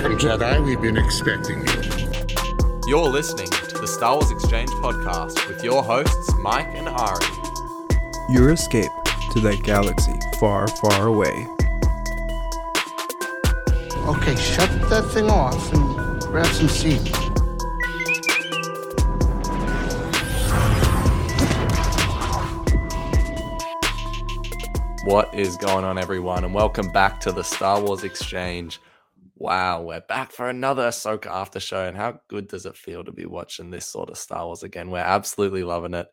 Welcome, Jedi. We've been expecting you. You're listening to the Star Wars Exchange podcast with your hosts, Mike and Ari. Your escape to that galaxy far, far away. Okay, shut that thing off and grab some seat. What is going on, everyone? And welcome back to the Star Wars Exchange. Wow, we're back for another Ahsoka after show. And how good does it feel to be watching this sort of Star Wars again? We're absolutely loving it.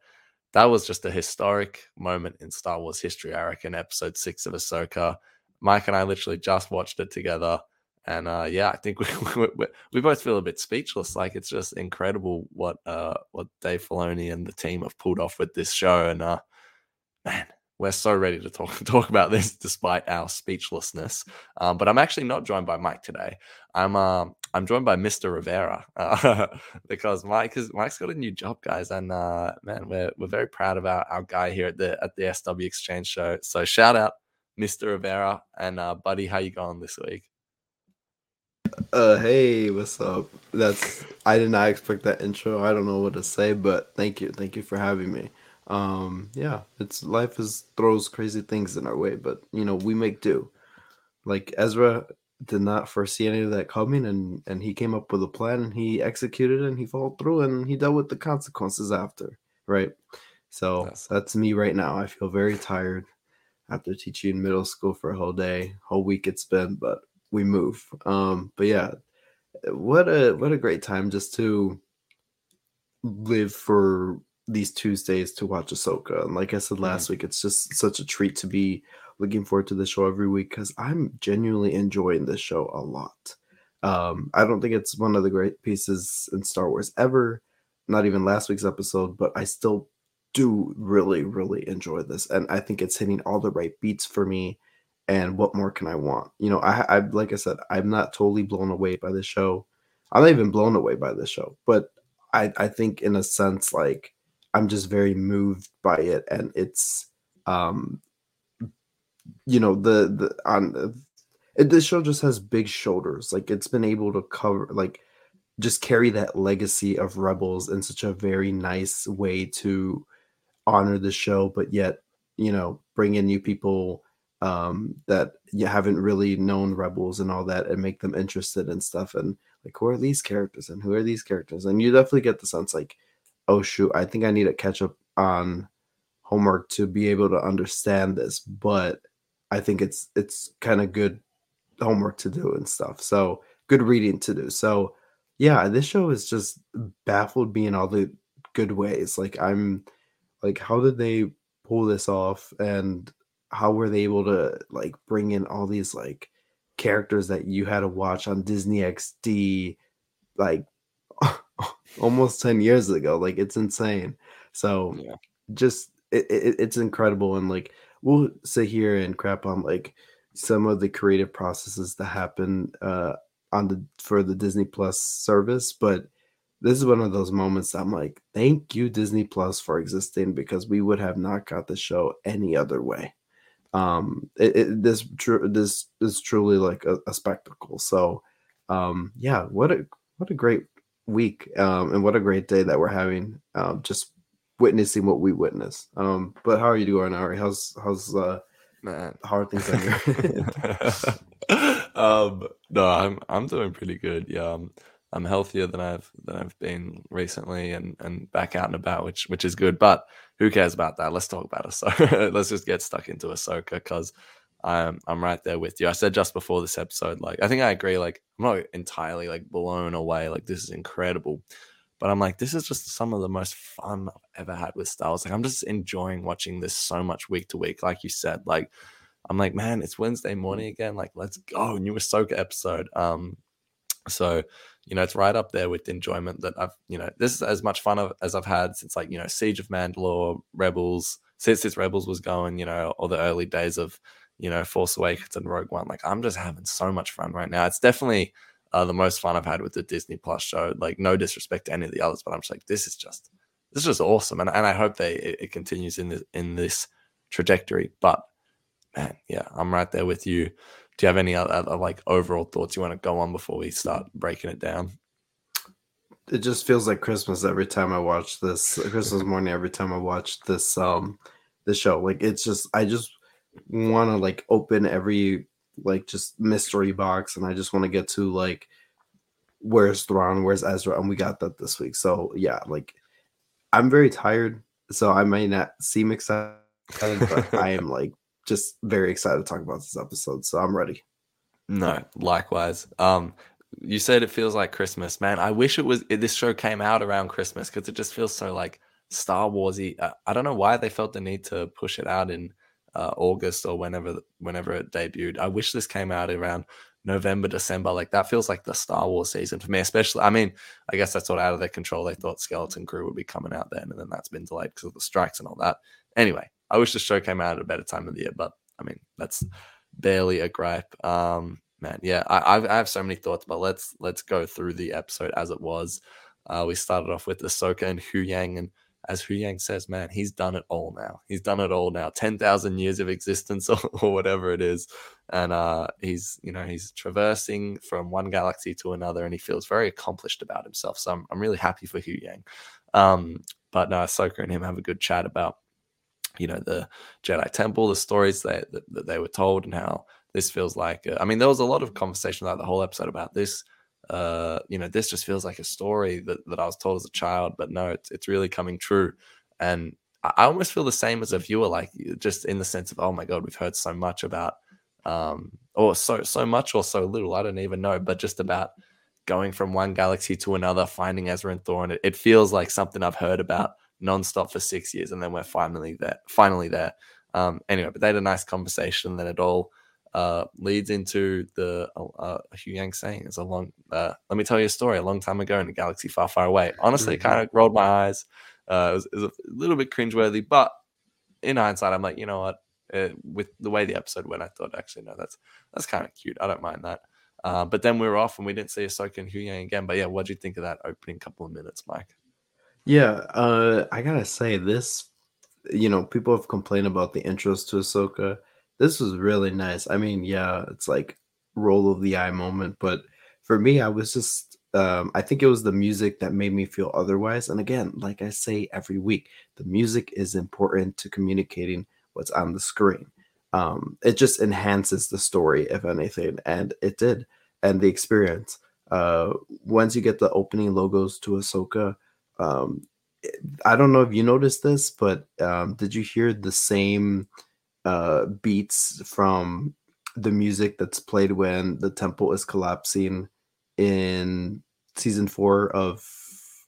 That was just a historic moment in Star Wars history, I reckon, episode six of Ahsoka. Mike and I literally just watched it together. And uh, yeah, I think we, we, we both feel a bit speechless. Like it's just incredible what uh, what Dave Filoni and the team have pulled off with this show. And uh, man, we're so ready to talk talk about this despite our speechlessness. Um, but I'm actually not joined by Mike today. I'm um, I'm joined by Mr. Rivera uh, because Mike is Mike's got a new job, guys, and uh, man, we're we're very proud of our, our guy here at the at the SW Exchange Show. So shout out, Mr. Rivera, and uh, buddy, how you going this week? Uh, hey, what's up? That's I did not expect that intro. I don't know what to say, but thank you, thank you for having me um yeah it's life is throws crazy things in our way but you know we make do. Like ezra did not foresee any of that coming and and he came up with a plan and he executed and he followed through and he dealt with the consequences after right? So that's, that's me right now. I feel very tired after teaching middle school for a whole day whole week it's been but we move. Um but yeah what a what a great time just to live for these Tuesdays to watch Ahsoka. And like I said last mm week, it's just such a treat to be looking forward to the show every week because I'm genuinely enjoying this show a lot. Um, I don't think it's one of the great pieces in Star Wars ever, not even last week's episode, but I still do really, really enjoy this. And I think it's hitting all the right beats for me. And what more can I want? You know, I, I like I said, I'm not totally blown away by the show. I'm not even blown away by the show, but I, I think in a sense, like I'm just very moved by it, and it's um, you know the the on it, this show just has big shoulders. Like it's been able to cover like just carry that legacy of Rebels in such a very nice way to honor the show, but yet you know bring in new people um that you haven't really known rebels and all that and make them interested in stuff and like who are these characters and who are these characters and you definitely get the sense like oh shoot, I think I need to catch up on homework to be able to understand this, but I think it's it's kind of good homework to do and stuff. So good reading to do. So yeah, this show is just baffled me in all the good ways. Like I'm like how did they pull this off and how were they able to like bring in all these like characters that you had to watch on Disney XD like almost 10 years ago. Like it's insane. So yeah. just it, it, it's incredible. And like we'll sit here and crap on like some of the creative processes that happen uh on the for the Disney Plus service, but this is one of those moments I'm like, thank you, Disney Plus, for existing because we would have not got the show any other way. Um, it, it this true this is truly like a, a spectacle. So, um, yeah, what a what a great week um, and what a great day that we're having um, just witnessing what we witness. Um, but how are you doing ari? How's how's uh man. how are things on your um no i'm i'm doing pretty good yeah. I'm i'm healthier than i've than i've been recently and and back out and about which which is good but who cares about that? Let's talk about it. So let's just get stuck into ahsoka because I'm I'm right there with you. I said just before this episode, like I think I agree. Like I'm not entirely like blown away. Like this is incredible, but I'm like this is just some of the most fun I've ever had with Star Wars. Like I'm just enjoying watching this so much week to week. Like you said, like I'm like man, it's Wednesday morning again. Like let's go new Ahsoka episode. Um, so you know it's right up there with the enjoyment that I've you know this is as much fun as I've had since like you know Siege of Mandalore, Rebels, since this Rebels was going. You know, all the early days of you know, Force Awakens and Rogue One. Like, I'm just having so much fun right now. It's definitely uh, the most fun I've had with the Disney Plus show. Like, no disrespect to any of the others, but I'm just like, this is just, this is just awesome, and and I hope they it, it continues in this in this trajectory. But man, yeah, I'm right there with you. do you have any other, other like overall thoughts you want to go on before we start breaking it down? It just feels like Christmas every time I watch this. Christmas morning every time I watch this um this show. Like it's just I just want to like open every like just mystery box and I just want to get to like where's Thrawn, where's Ezra, and we got that this week. So yeah, like I'm very tired, so I may not seem excited, but I am like just very excited to talk about this episode. So I'm ready. No, likewise. Um, you said it feels like Christmas, man. I wish it was this show came out around Christmas because it just feels so like Star Warsy. I, I don't know why they felt the need to push it out in uh, August or whenever whenever it debuted. I wish this came out around November, December. Like that feels like the Star Wars season for me, especially. I mean, I guess that's sort of out of their control. They thought Skeleton Crew would be coming out then, and then that's been delayed because of the strikes and all that. Anyway, I wish the show came out at a better time of the year, but I mean, that's barely a gripe. Um, man, yeah, I, I've, I have so many thoughts, but let's let's go through the episode as it was. Uh, we started off with Ahsoka and Huyang, and as Huyang says, man, he's done it all now. He's done it all now. Ten thousand years of existence, or, or, whatever it is, and uh, he's you know he's traversing from one galaxy to another, and he feels very accomplished about himself. So I'm I'm really happy for Huyang. Um, but no, Ahsoka and him have a good chat about you know the Jedi Temple, the stories that, that, that they were told, and how this feels like. Uh, I mean, there was a lot of conversation throughout the whole episode about this. Uh, you know, this just feels like a story that, that I was told as a child, but no, it's it's really coming true. And I, almost feel the same as a viewer, like just in the sense of, oh my god, we've heard so much about, um, or so so much or so little, I don't even know, but just about going from one galaxy to another, finding Ezra and Thrawn. It, it feels like something I've heard about nonstop for six years, and then we're finally there. Finally there. Um, anyway, but they had a nice conversation. Then it all uh, leads into the uh, uh Huyang saying, "It's a long. Uh, let me tell you a story. A long time ago in a galaxy far, far away." Honestly, mm-hmm. kind of rolled my eyes. Uh, it was, it, was, a little bit cringeworthy, but in hindsight, I'm like, you know what? Uh, with the way the episode went, I thought actually no, that's that's kind of cute. I don't mind that. Uh, but then we were off and we didn't see Ahsoka and Huyang again. But yeah, what do you think of that opening couple of minutes, Mike? Yeah, uh, I gotta say this. You know, people have complained about the intros to Ahsoka. This was really nice. I mean, yeah, it's like roll of the eye moment, but for me, I was just. Um, I think it was the music that made me feel otherwise. And again, like I say every week, the music is important to communicating what's on the screen. Um, it just enhances the story, if anything, and it did, and the experience. Uh, once you get the opening logos to Ahsoka, um, I don't know if you noticed this, but um, did you hear the same uh, beats from the music that's played when the temple is collapsing in season four of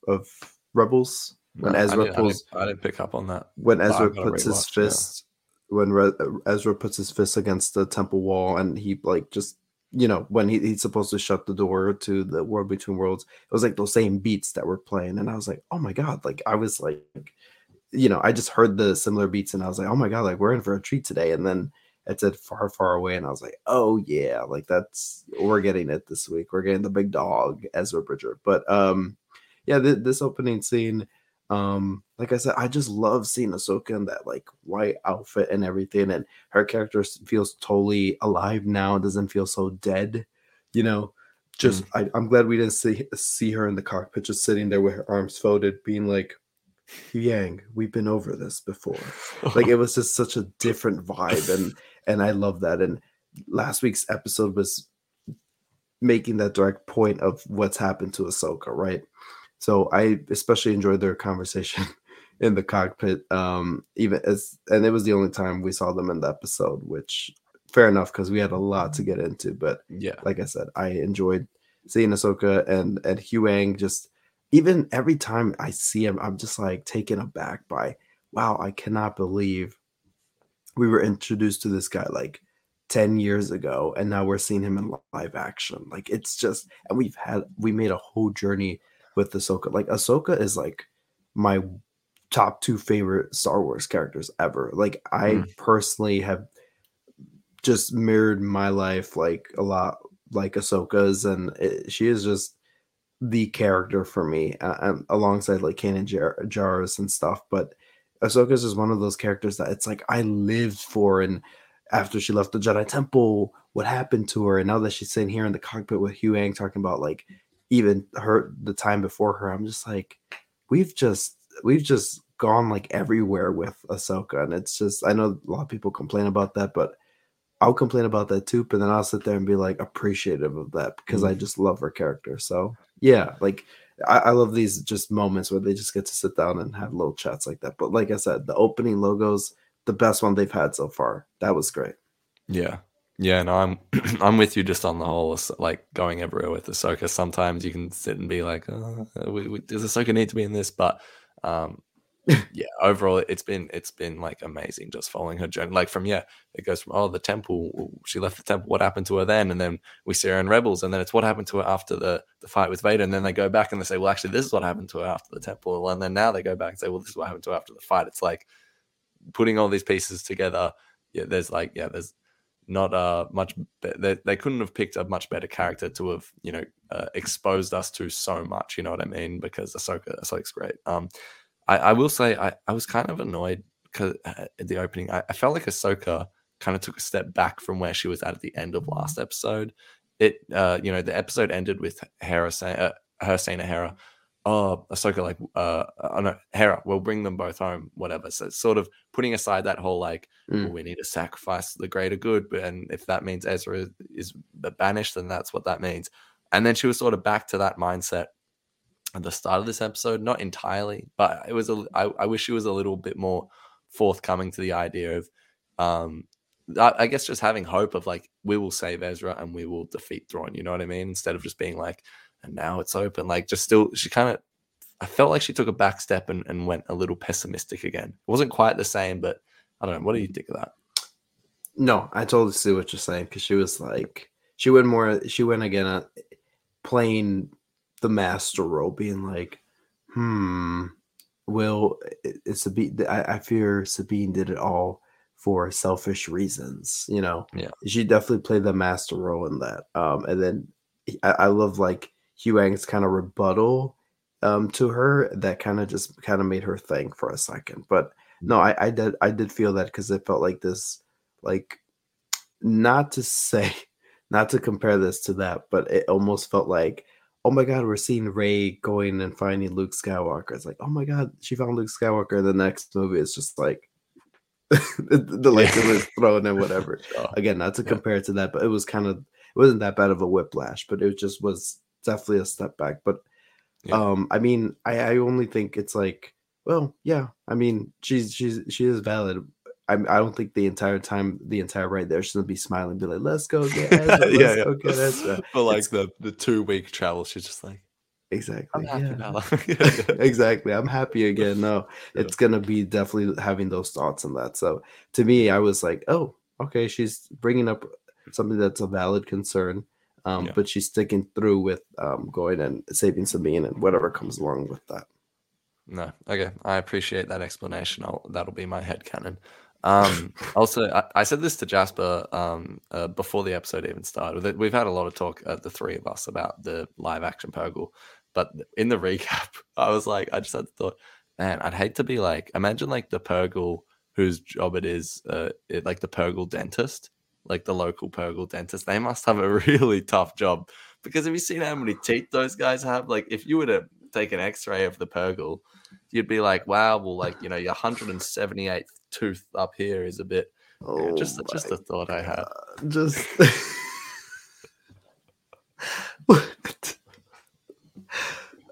of Rebels? When no, Ezra I pulls, I didn't, I didn't, pick up on that. When Ezra puts his fist, when Re- Ezra puts his fist against the temple wall, and he like just you know, when he, he's supposed to shut the door to the world between worlds, it was like those same beats that were playing. And I was like, oh my God. Like I was like, you know, I just heard the similar beats and I was like, oh my God, like we're in for a treat today. And then it said far, far away. And I was like, oh yeah, like that's, we're getting it this week. We're getting the big dog, Ezra Bridger. But um, yeah, th- this opening scene, um, like I said, I just love seeing Ahsoka in that like white outfit and everything, and her character feels totally alive now. It doesn't feel so dead, you know. Just mm. I, am glad we didn't see see her in the cockpit, just sitting there with her arms folded, being like, "Yang, we've been over this before." like it was just such a different vibe, and and I love that. And last week's episode was making that direct point of what's happened to Ahsoka, right? So I especially enjoyed their conversation in the cockpit. Um, even as and it was the only time we saw them in the episode, which fair enough because we had a lot to get into. But yeah, like I said, I enjoyed seeing Ahsoka and and Huyang just even every time I see him, I'm just like taken aback by wow, I cannot believe we were introduced to this guy like 10 years ago and now we're seeing him in live action. Like it's just and we've had we made a whole journey with Ahsoka. Like Ahsoka is like my top two favorite Star Wars characters ever. Like I mm. personally have just mirrored my life like a lot like Ahsoka's, and it, she is just the character for me, uh, alongside like Kanan Jar- Jarrus and stuff. But Ahsoka is one of those characters that it's like I lived for, and after she left the Jedi Temple, what happened to her, and now that she's sitting here in the cockpit with Hugh Huang talking about like even her the time before her, I'm just like, we've just we've just gone like everywhere with Ahsoka, and it's just I know a lot of people complain about that, but I'll complain about that too, but then I'll sit there and be like appreciative of that because I just love her character. So yeah, like I, I love these just moments where they just get to sit down and have little chats like that. But like I said, the opening logos, the best one they've had so far. That was great. Yeah. Yeah, no, I'm I'm with you just on the whole like going everywhere with Ahsoka. Sometimes you can sit and be like, oh, we, we, does Ahsoka need to be in this? But um, yeah, overall it's been it's been like amazing just following her journey. Like from yeah, it goes from oh the temple, she left the temple, what happened to her then? And then we see her in Rebels, and then it's what happened to her after the the fight with Vader, and then they go back and they say, well, actually, this is what happened to her after the temple, and then now they go back and say, well, this is what happened to her after the fight. It's like putting all these pieces together. Yeah, there's like yeah, there's not uh much they, they couldn't have picked a much better character to have you know uh, exposed us to so much you know what i mean because ahsoka ahsoka's great um I, I will say I, I was kind of annoyed because at the opening I, I felt like Ahsoka kind of took a step back from where she was at at the end of last episode. It uh you know the episode ended with Hera saying uh, her saying to Hera, "Oh, Ahsoka like uh oh no Hera, we'll bring them both home, whatever." So sort of putting aside that whole like Mm. well, we need to sacrifice the greater good, but and if that means Ezra is banished, then that's what that means. And then she was sort of back to that mindset at the start of this episode, not entirely, but it was a. I, I wish she was a little bit more forthcoming to the idea of, um, I, I guess just having hope of like we will save Ezra and we will defeat Thrawn. You know what I mean? Instead of just being like, and now it's open. Like just still, she kind of. I felt like she took a back step and, and went a little pessimistic again. It wasn't quite the same, but I don't know. What do you think of that? No, I totally see what you're saying because she was like she went more she went again at playing the master role, being like, hmm, will it's Sabine I, I fear Sabine did it all for selfish reasons, you know. Yeah. She definitely played the master role in that. Um and then I, I love like Huyang's kind of rebuttal um to her that kind of just kind of made her think for a second. But no, I, I did I did feel that because it felt like this like not to say not to compare this to that, but it almost felt like, oh my god, we're seeing Rey going and finding Luke Skywalker. It's like, oh my god, she found Luke Skywalker. In the next movie is just like the, the lightsaber is thrown and whatever. Oh, Again, not to Yeah. compare it to that, but it was kind of it wasn't that bad of a whiplash, but it just was definitely a step back. But Yeah. um, I mean, I, I only think it's like, well, yeah, I mean, she's she's she is valid. I, I don't think the entire time, the entire ride there, she's gonna be smiling, be like, "Let's go get Ezra, let's yeah, yeah. go get Ezra." For like It's- the the two week travel, she's just like, Exactly. I'm happy yeah. now. exactly. I'm happy again. No, Yeah. it's gonna be definitely having those thoughts and that. So to me, I was like, oh, okay, she's bringing up something that's a valid concern, um, Yeah. but she's sticking through with um, going and saving Sabine and whatever comes along with that. No, okay. I appreciate that explanation. I'll, that'll be my head canon. Um, also, I, I said this to Jasper um, uh, before the episode even started. We've had a lot of talk, uh, the three of us, about the live action Purrgil. But in the recap, I was like, I just had the thought, man, I'd hate to be like, imagine like the Purrgil whose job it is, uh, it, like the Purrgil dentist, like the local Purrgil dentist. They must have a really tough job because have you seen how many teeth those guys have? Like, if you were to take an X-ray of the Purrgil, you'd be like, wow, well, like you know, your 178th tooth up here is a bit. Yeah, Oh, just just a thought I had. God, just. What?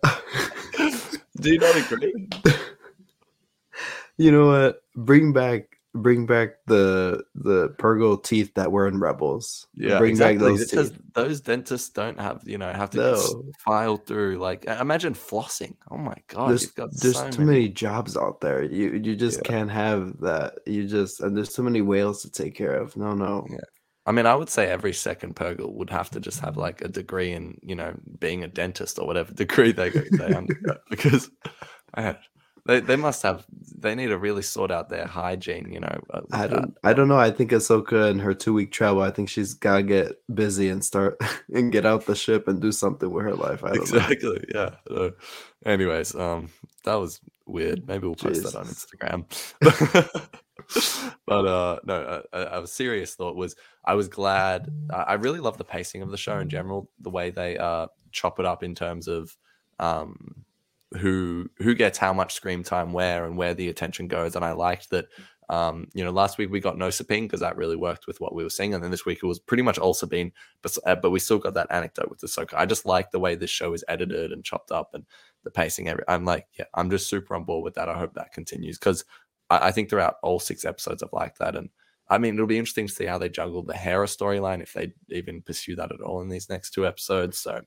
Do you not agree? you know what? Bring back, bring back the the Purrgil teeth that were in Rebels. Yeah, bring exactly. back those those dentists don't have, you know, have to No. file through. Like, imagine flossing. Oh my god, there's there's so too many. jobs out there. You you just Yeah. can't have that. You just and there's too many whales to take care of. No, no. Yeah. I mean, I would say every second Purrgil would have to just have like a degree in, you know, being a dentist or whatever degree they go, they undergo because man, they they must have they need to really sort out their hygiene, you know. uh, I don't I don't know. I think Ahsoka and her two week travel, I think she's gotta get busy and start and get out the ship and do something with her life. I don't know. exactly. Yeah. So, anyways, um, that was weird. Maybe we'll post that on Instagram. but uh, no, a, a, serious thought was I was glad. I really love the pacing of the show in general, the way they uh, chop it up in terms of um, who who gets how much screen time where and where the attention goes. And I liked that. Um, you know, last week we got no Sabine because that really worked with what we were seeing, and then this week it was pretty much all Sabine, but uh, but we still got that anecdote with the Ahsoka. I just like the way this show is edited and chopped up and the pacing. Every I'm like, yeah, I'm just super on board with that. I hope that continues because I, I think throughout all six episodes I've liked that, and I mean it'll be interesting to see how they juggle the Hera storyline if they even pursue that at all in these next two episodes. So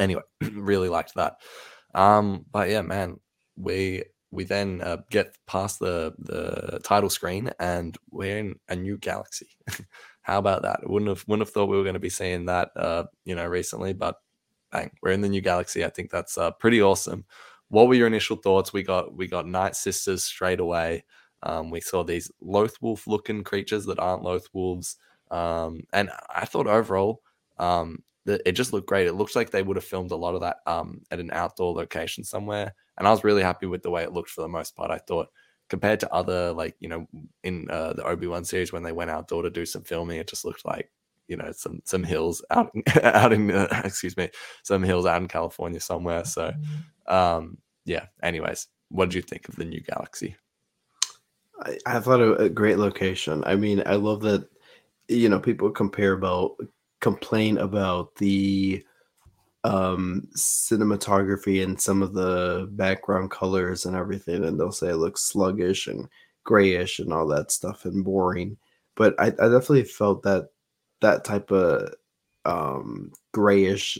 anyway, really liked that. Um, but yeah, man, we we then uh, get past the the title screen and we're in a new galaxy. How about that? Wouldn't have wouldn't have thought we were going to be seeing that, uh, you know, recently. But bang, we're in the new galaxy. I think that's uh, pretty awesome. What were your initial thoughts? We got we got Night Sisters straight away. Um, we saw these Loth Wolf looking creatures that aren't Loth Wolves, um, and I thought overall um, it just looked great. It looks like they would have filmed a lot of that um, at an outdoor location somewhere, and I was really happy with the way it looked for the most part. I thought compared to other like you know in uh, the Obi Wan series when they went outdoor to do some filming, it just looked like you know some some hills out out in uh, excuse me some hills out in California somewhere. So um, yeah. Anyways, what did you think of the new galaxy? I, I thought a great location. I mean, I love that you know people compare about complain about the um cinematography and some of the background colors and everything and they'll say it looks sluggish and grayish and all that stuff and boring. But i, I definitely felt that that type of um grayish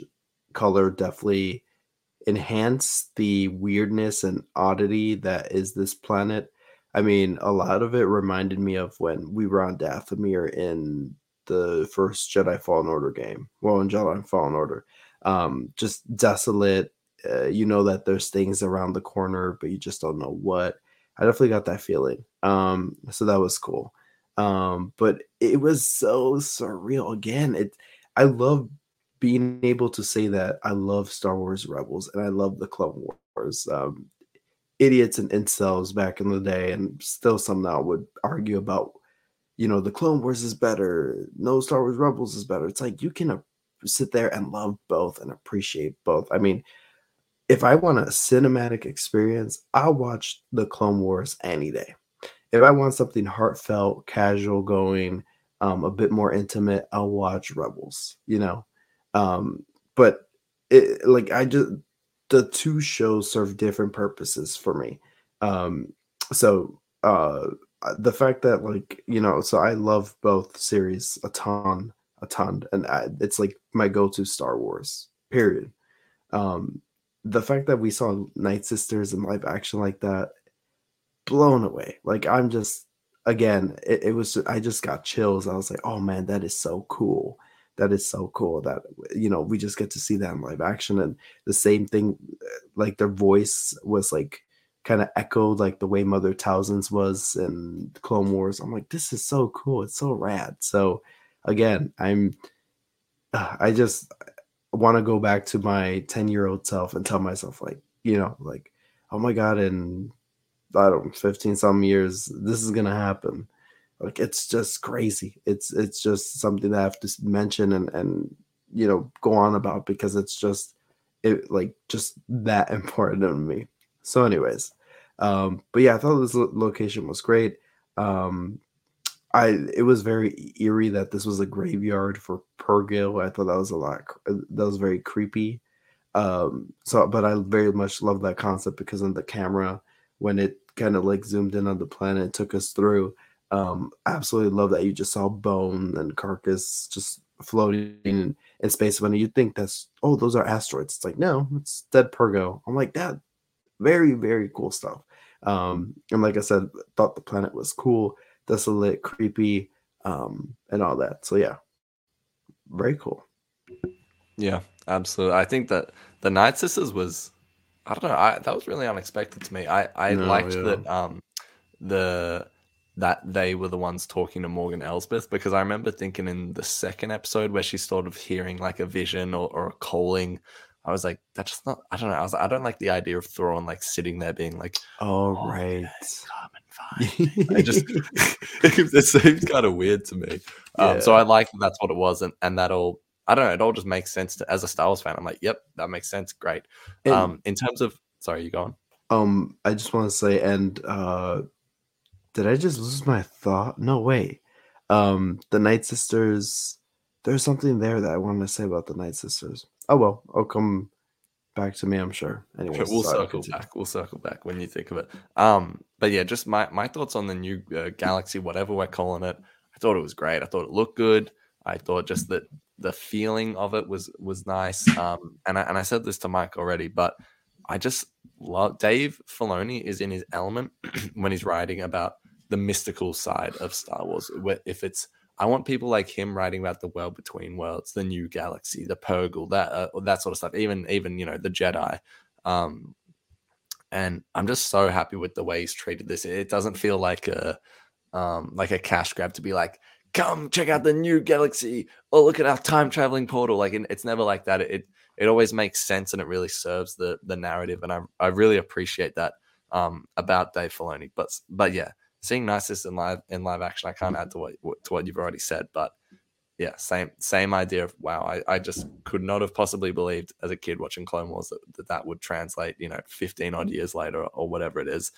color definitely enhanced the weirdness and oddity that is this planet. I mean a lot of it reminded me of when we were on dathomir in the first Jedi Fallen Order game. Well, in Jedi Fallen Order, um, just desolate. Uh, you know that there's things around the corner, but you just don't know what. I definitely got that feeling. Um, so that was cool. Um, but it was so surreal. Again, it. I love being able to say that I love Star Wars Rebels and I love the Clone Wars. Um, idiots and incels back in the day, and still some now would argue about you know, the Clone Wars is better, no Star Wars Rebels is better. It's like you can sit there and love both and appreciate both. I mean, if I want a cinematic experience, I'll watch the Clone Wars any day. If I want something heartfelt, casual going, um, a bit more intimate, I'll watch Rebels, you know. Um, but it like I just the two shows serve different purposes for me. Um, so uh, the fact that like you know so i love both series a ton a ton and I, it's like my go-to star wars period. Um the fact that we saw night sisters in live action like that blown away. Like i'm just again it, it was i just got chills. I was like oh man that is so cool. That is so cool that you know we just get to see that in live action. And the same thing like their voice was like kind of echoed like the way Mother Talzin's was in Clone Wars. I'm like, this is so cool. It's so rad. So again, I'm uh, I just want to go back to my 10 year old self and tell myself like, you know, like, oh my God, in I don't know, 15 some years, this is gonna happen. Like it's just crazy. It's it's just something that I have to mention and and you know go on about because it's just it like just that important to me. So, anyways, um, but yeah, I thought this lo- location was great. Um, I it was very eerie that this was a graveyard for Purrgil. I thought that was a lot. Uh, that was very creepy. Um, so, but I very much love that concept because of the camera when it kind of like zoomed in on the planet, took us through. Um, absolutely love that you just saw bone and carcass just floating in, in space. When you think that's oh, those are asteroids, it's like no, it's dead Purrgil. I'm like that very, very cool stuff. Um, and like I said, thought the planet was cool, desolate, creepy, um, and all that. So yeah, very cool. Yeah, absolutely. I think that the Night Sisters was, I don't know, I, that was really unexpected to me. I I no, liked yeah. that um the that they were the ones talking to Morgan Elsbeth because I remember thinking in the second episode where she's sort of hearing like a vision or, or a calling I was like, that's just not. I don't know. I was. I don't like the idea of Thrawn like sitting there being like, oh, oh right, come and fine. I just it seems kind of weird to me. Um, So I like that that's what it was, and, and that all I don't know. It all just makes sense to as a Star Wars fan. I'm like, yep, that makes sense. Great. And- um, in terms of sorry, you go on. Um, I just want to say, and uh, did I just lose my thought? No way. Um, the Night Sisters. There's something there that I wanted to say about the Night Sisters. Oh well, I'll come back to me. I'm sure. Anyway, we'll circle back. We'll circle back when you think of it. Um, but yeah, just my my thoughts on the new uh, Galaxy, whatever we're calling it. I thought it was great. I thought it looked good. I thought just that the feeling of it was was nice. Um, and I and I said this to Mike already, but I just love Dave Filoni is in his element when he's writing about the mystical side of Star Wars. If it's I want people like him writing about the world between worlds, the new galaxy, the Purrgil, that uh, that sort of stuff. Even even you know the Jedi. Um, and I'm just so happy with the way he's treated this. It doesn't feel like a um, like a cash grab to be like, come check out the new galaxy. Oh, look at our time traveling portal. Like it's never like that. It it always makes sense and it really serves the the narrative. And I I really appreciate that um, about Dave Filoni. But but yeah, seeing Nisus in live in live action, I can't add to what to what you've already said. But yeah, same same idea of wow. I, I just could not have possibly believed as a kid watching Clone Wars that that, that would translate, you know, 15 odd years later or, whatever it is.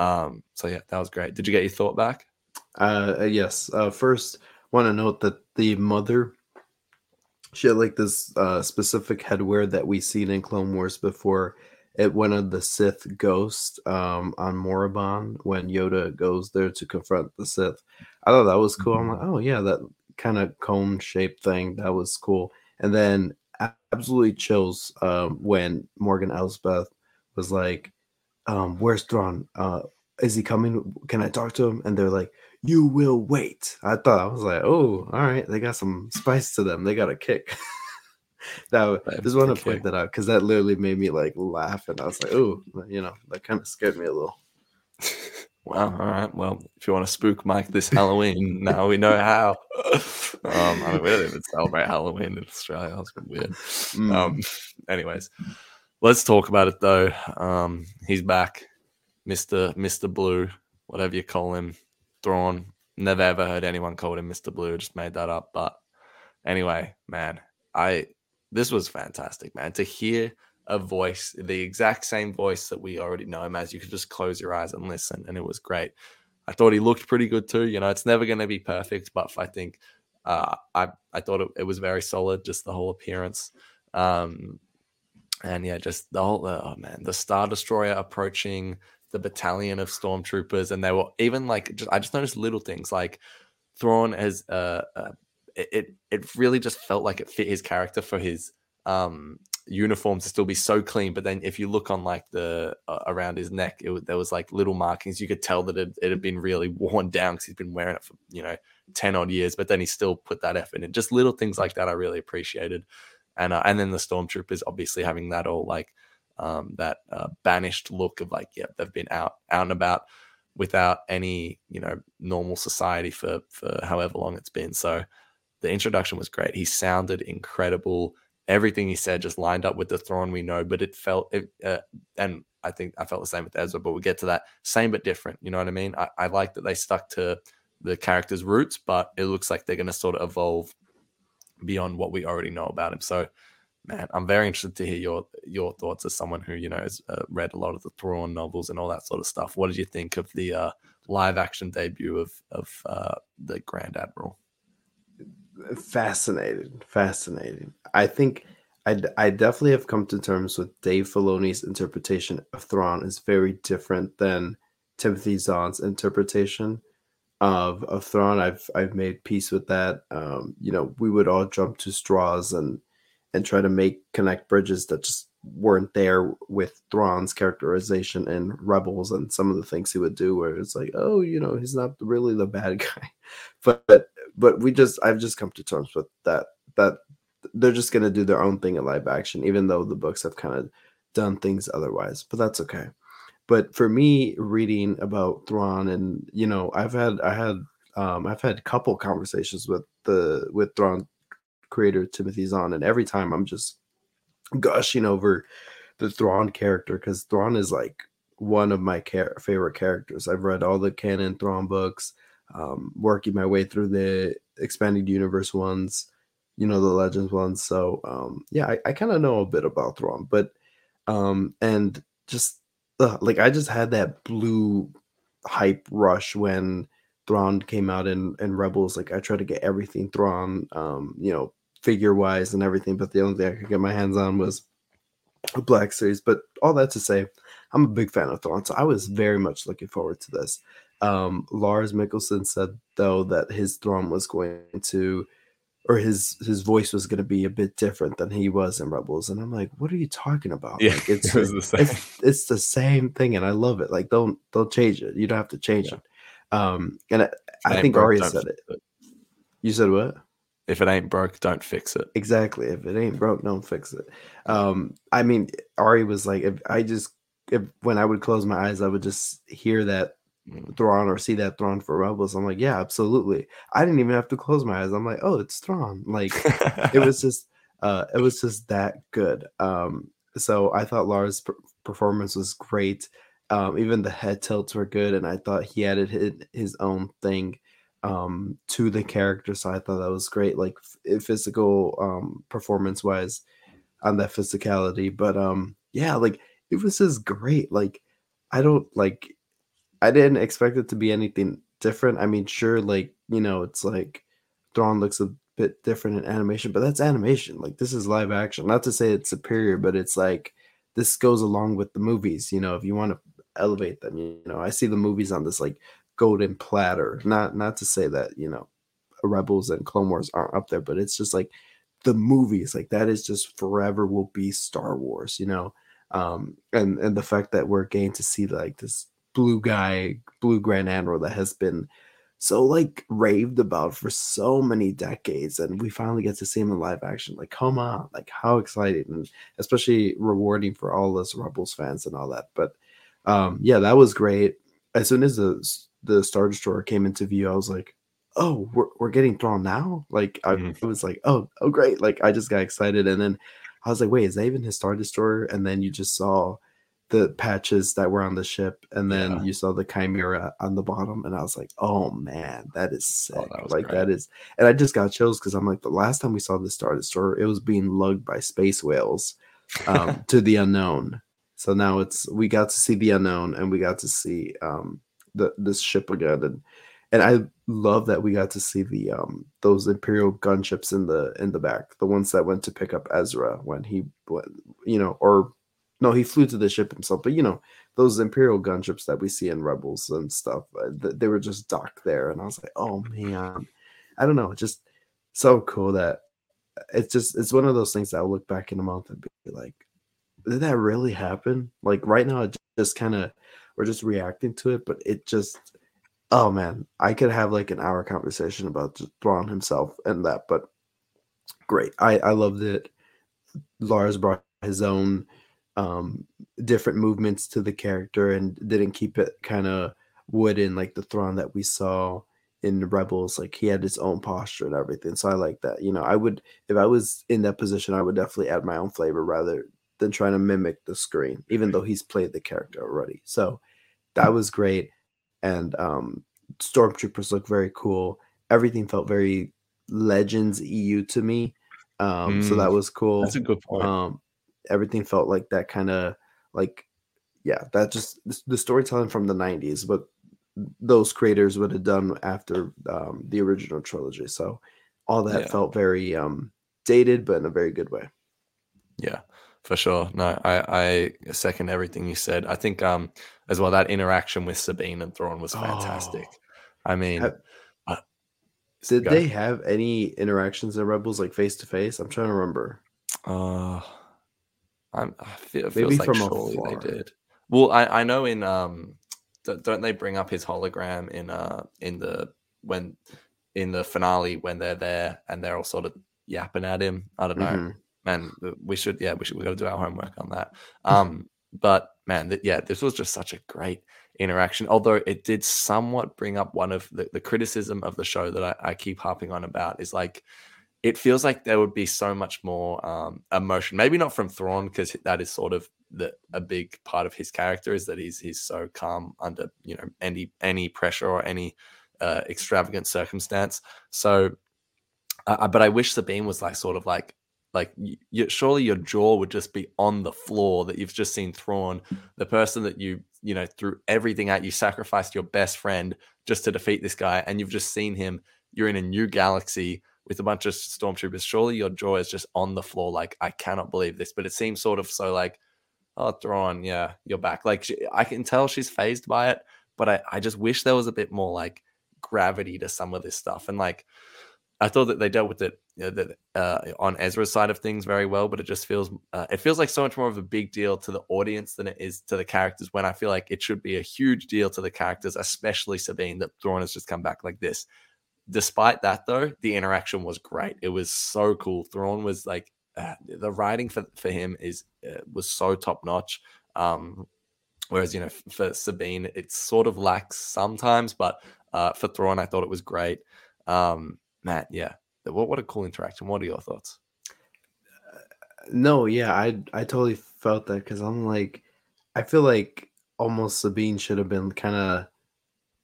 Um, so yeah, that was great. Did you get your thought back? Uh, uh, yes. Uh, first, want to note that the mother, she had like this uh, specific headwear that we seen in Clone Wars before. It went of the Sith ghost um, on Moraband when Yoda goes there to confront the Sith. I thought that was cool. I'm like, oh yeah, that kind of cone shaped thing. That was cool. And then absolutely chills um, when Morgan Elsbeth was like, um, "Where's Thrawn? Uh, is he coming? Can I talk to him?" And they're like, "You will wait." I thought I was like, "Oh, all right, they got some spice to them. They got a kick." that have just want to point that out because that literally made me like laugh, and I was like, "Oh, you know, that kind of scared me a little." Wow. All right. Well, if you want to spook Mike this Halloween, now we know how. Um, I mean, we don't even celebrate Halloween in Australia. That's weird. Mm. Um, anyways, let's talk about it though. Um, he's back, Mister Mister Blue, whatever you call him, Thrawn. Never ever heard anyone called him Mister Blue. Just made that up. But anyway, man, I this was fantastic, man. To hear a voice, the exact same voice that we already know him as, you could just close your eyes and listen, and it was great. I thought he looked pretty good too. You know, it's never going to be perfect, but I think uh, I I thought it, it was very solid, just the whole appearance. Um, and yeah, just the whole oh man, the Star Destroyer approaching the battalion of stormtroopers, and they were even like just I just noticed little things like Thrawn as uh, uh it it- really just felt like it fit his character for his um uniform to still be so clean but then if you look on like the uh, around his neck it, there was like little markings. You could tell that it, it had been really worn down because he's been wearing it for you know 10 odd years but then he still put that effort in. Just little things like that i really appreciated. And uh, and then the stormtroopers obviously having that all like um that uh, banished look of like yeah they've been out out and about without any you know normal society for for however long it's been. So the introduction was great he sounded incredible everything he said just lined up with the Thrawn we know, but it felt it, uh, and I think I felt the same with Ezra, but we'll get to that. Same but different. You know what I mean? I, I like that they stuck to the character's roots, but it looks like they're going to sort of evolve beyond what we already know about him. So, man, I'm very interested to hear your your thoughts as someone who you know has uh, read a lot of the Thrawn novels and all that sort of stuff. What did you think of the uh, live action debut of of uh, the Grand Admiral? Fascinating fascinating. I think I, I definitely have come to terms with dave filoni's interpretation of thrawn is very different than timothy zahn's interpretation of of thrawn. I've i've made peace with that. Um you know we would all jump to straws and and try to make connect bridges that just weren't there with Thrawn's characterization in Rebels and some of the things he would do where it's like, oh, you know, he's not really the bad guy. But but we just I've just come to terms with that that they're just gonna do their own thing in live action, even though the books have kind of done things otherwise. But that's okay. But for me, reading about Thrawn and you know, I've had I had um I've had a couple conversations with the with Thrawn creator Timothy Zahn, and every time I'm just gushing over the Thrawn character because Thrawn is like one of my favorite characters. I've read all the canon Thrawn books, um, working my way through the expanded universe ones, you know, the Legends ones. So um, yeah, I, I kind of know a bit about Thrawn, but um, and just uh, like I just had that blue hype rush when Thrawn came out in, in Rebels. Like I tried to get everything Thrawn, um, you know, figure wise and everything, but the only thing I could get my hands on was a Black Series. But all that to say, I'm a big fan of Thrawn, so I was very much looking forward to this. Um, Lars Mikkelsen said though that his Thrawn was going to, or his his voice was going to be a bit different than he was in Rebels, and I'm like, what are you talking about? Yeah, like, it's it the same. It's, it's the same thing, and I love it. Like don't don't change it. You don't have to change Yeah. it. Um, and I, I think Arya said fix it. You said what? If it ain't broke, don't fix it. Exactly. If it ain't broke, don't fix it. Um, I mean, Ari was like, if I just, if when I would close my eyes, I would just hear that. Thrawn or see that Thrawn for Rebels. I'm like, yeah, absolutely. I didn't even have to close my eyes. I'm like, oh, it's Thrawn. Like, it was just, uh, it was just that good. Um, so I thought Lars' per- performance was great. Um, even the head tilts were good, and I thought he added his, his own thing um to the character so i thought that was great like f- physical um performance wise on that physicality but um yeah like it was just great like i don't like i didn't expect it to be anything different i mean sure like you know it's like Thrawn looks a bit different in animation but that's animation like this is live action not to say it's superior but it's like this goes along with the movies you know if you want to elevate them you know i see the movies on this like golden platter. Not not to say that you know Rebels and Clone Wars aren't up there, but it's just like the movies like that is just forever will be Star Wars, you know. Um, and and the fact that we're getting to see like this blue guy, blue Grand Admiral that has been so like raved about for so many decades, and we finally get to see him in live action. Like, come on, like how exciting and especially rewarding for all us Rebels fans and all that. But um, yeah, that was great. As soon as the the Star Destroyer came into view, I was like, "Oh, we're we're getting Thrawn now!" Like I, Mhm. I was like, "Oh, oh, great!" Like I just got excited, and then I was like, "Wait, is that even his Star Destroyer?" And then you just saw the patches that were on the ship, and then Yeah. you saw the Chimera on the bottom, and I was like, "Oh man, that is sick!" Oh, that like great. that is, and I just got chills because I'm like, the last time we saw the Star Destroyer, it was being lugged by space whales um, to the unknown. So now it's we got to see the unknown, and we got to see um, the this ship again, and and I love that we got to see the um those Imperial gunships in the in the back, the ones that went to pick up Ezra when he you know, or no, he flew to the ship himself, but you know those Imperial gunships that we see in Rebels and stuff, uh, th- they were just docked there, and I was like, oh man, I don't know, just so cool that it's just it's one of those things that I'll look back in a month and be like, did that really happen? Like right now, it just kind of we're just reacting to it, but it just oh man, I could have like an hour conversation about Thrawn himself and that, but great. I I loved it. Lars brought his own um different movements to the character and didn't keep it kind of wooden like the Thrawn that we saw in the Rebels. Like he had his own posture and everything. So I like that. You know, I would if I was in that position, I would definitely add my own flavor rather than trying to mimic the screen, even though he's played the character already. So that was great. And um stormtroopers look very cool. Everything felt very Legends EU to me. Um, so Mm, that was cool. That's a good point. Um, everything felt like that kind of like, yeah, that just the storytelling from the '90s, what those creators would have done after um, the original trilogy. So all that Yeah. felt very um, dated, but in a very good way. Yeah, for sure. No, I, I second everything you said. I think um as well that interaction with Sabine and Thrawn was fantastic. Oh. I mean, Have- uh, Did they ahead. have any interactions in Rebels like face to face? I'm trying to remember. uh, I'm, I feel, it Maybe like surely afar. they did. Well, I, I know in um, don't they bring up his hologram in uh in the when in the finale when they're there and they're all sort of yapping at him. I don't know. Mhm. man we should yeah we should we got to do our homework on that um but man th- yeah this was just such a great interaction although it did somewhat bring up one of the, the criticism of the show that I, I keep harping on about is like it feels like there would be so much more um, emotion. Maybe not from Thrawn because that is sort of the a big part of his character is that he's he's so calm under you know any any pressure or any uh, extravagant circumstance. So, uh, but I wish Sabine was like sort of like like you, surely your jaw would just be on the floor that you've just seen Thrawn, the person that you you know threw everything at, you sacrificed your best friend just to defeat this guy, and you've just seen him. You're in a new galaxy with a bunch of stormtroopers. Surely your jaw is just on the floor. Like I cannot believe this, but it seems sort of so like, oh, Thrawn, yeah, you're back. Like she, I can tell she's phased by it, but I I just wish there was a bit more like gravity to some of this stuff and like I thought that they dealt with it know, uh, on Ezra's side of things very well, but it just feels uh, it feels like so much more of a big deal to the audience than it is to the characters. When I feel like it should be a huge deal to the characters, especially Sabine, that Thrawn has just come back like this. Despite that, though, the interaction was great. It was so cool. Thrawn was like uh, the writing for for him is uh, was so top notch. Um, whereas you know for Sabine, it sort of lacks sometimes, but uh, for Thrawn, I thought it was great. Um, Matt, yeah. What what a cool interaction. What are your thoughts? No, yeah, I I totally felt that because I'm like, I feel like almost Sabine should have been kind of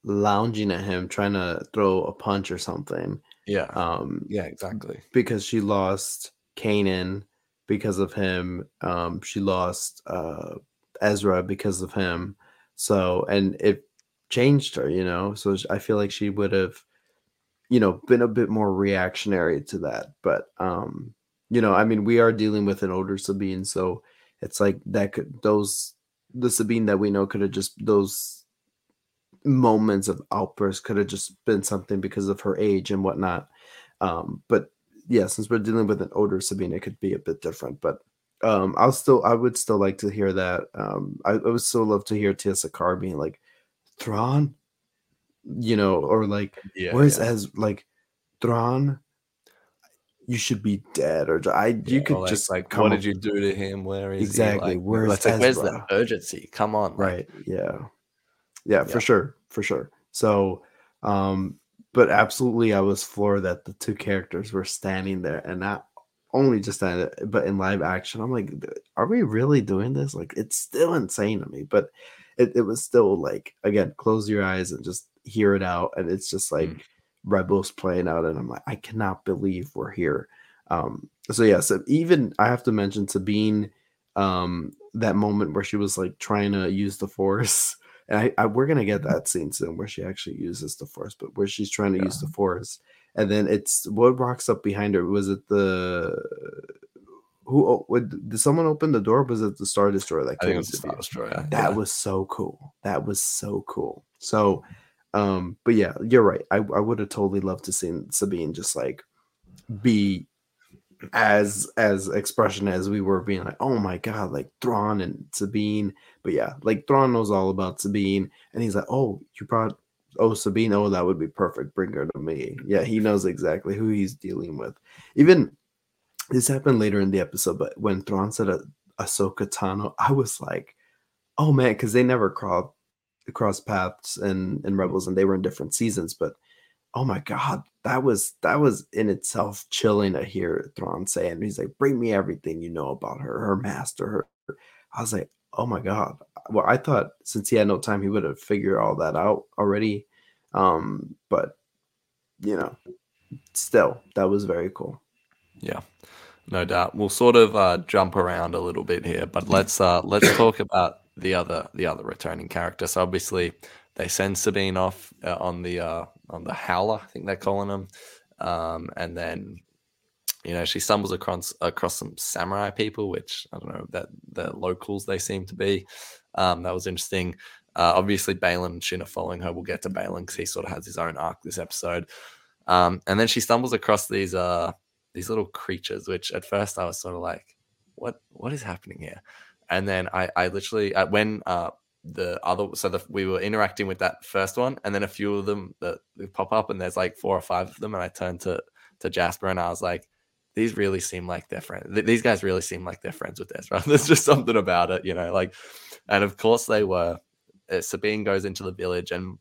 lounging at him, trying to throw a punch or something. Yeah. Um, yeah, exactly. Because she lost Kanan because of him. Um, she lost uh Ezra because of him. So, and it changed her, you know. So I feel like she would have you know been a bit more reactionary to that but um you know i mean we are dealing with an older sabine so it's like that could those the sabine that we know could have just those moments of outbursts could have just been something because of her age and whatnot um but yeah since we're dealing with an older sabine it could be a bit different but um i'll still i would still like to hear that um i, I would still love to hear Tiya Sircar being like Thrawn you know, or like yeah, where's yeah. as like Thrawn, you should be dead, or I you yeah, could like, just like what did you do to him? Where is exactly? Like, where's like, where's the urgency? Come on, right? Yeah. Yeah, for sure, for sure. So, um, but absolutely, I was floored that the two characters were standing there, and not only just that, but in live action. I'm like, are we really doing this? Like, it's still insane to me, but it, it was still like again, close your eyes and just hear it out, and it's just like mm. Rebels playing out, and I'm like, I cannot believe we're here. Um, so yeah, so even I have to mention Sabine, um, that moment where she was like trying to use the Force. And I, I, we're gonna get that scene soon where she actually uses the force, but where she's trying to yeah. use the force, and then it's what rocks up behind her. Was it the who? Would did someone open the door? Was it the Star Destroyer that came? I think it was the Star Destroyer. That yeah. was so cool. That was so cool. So um, but yeah, you're right. I, I would have totally loved to see Sabine just like be as as expression as we were being like, oh my god, like Thrawn and Sabine. But yeah, like Thrawn knows all about Sabine, and he's like, oh, you brought oh Sabine, oh that would be perfect. Bring her to me. Yeah, he knows exactly who he's dealing with. Even this happened later in the episode, but when Thrawn said a Ahsoka Tano, I was like, oh man, because they never crossed cross paths and and Rebels, and they were in different seasons. But oh my god, that was that was in itself chilling to hear Thrawn say. And he's like, "Bring me everything you know about her, her master." Her. I was like, "Oh my god." Well, I thought since he had no time, he would have figured all that out already. Um, but you know, still, that was very cool. Yeah no doubt. We'll sort of uh, jump around a little bit here, but let's uh, let's talk about the other the other returning character. So obviously they send Sabine off uh, on the uh, on the Howler, I think they're calling them, um, and then you know she stumbles across across some samurai people, which I don't know that the locals they seem to be. Um, that was interesting. Uh, obviously, Baylan and Shin are following her. We'll get to Baylan because he sort of has his own arc this episode. Um, and then she stumbles across these uh these little creatures, which at first I was sort of like, what what is happening here? and then I, I literally uh, when uh, the other so the, we were interacting with that first one, and then a few of them that pop up, and there's like four or five of them, and I turned to to Jasper and I was like, these really seem like they're friends. These guys really seem like they're friends with Ezra. There's just something about it, you know. Like, and of course they were. Uh, Sabine goes into the village, and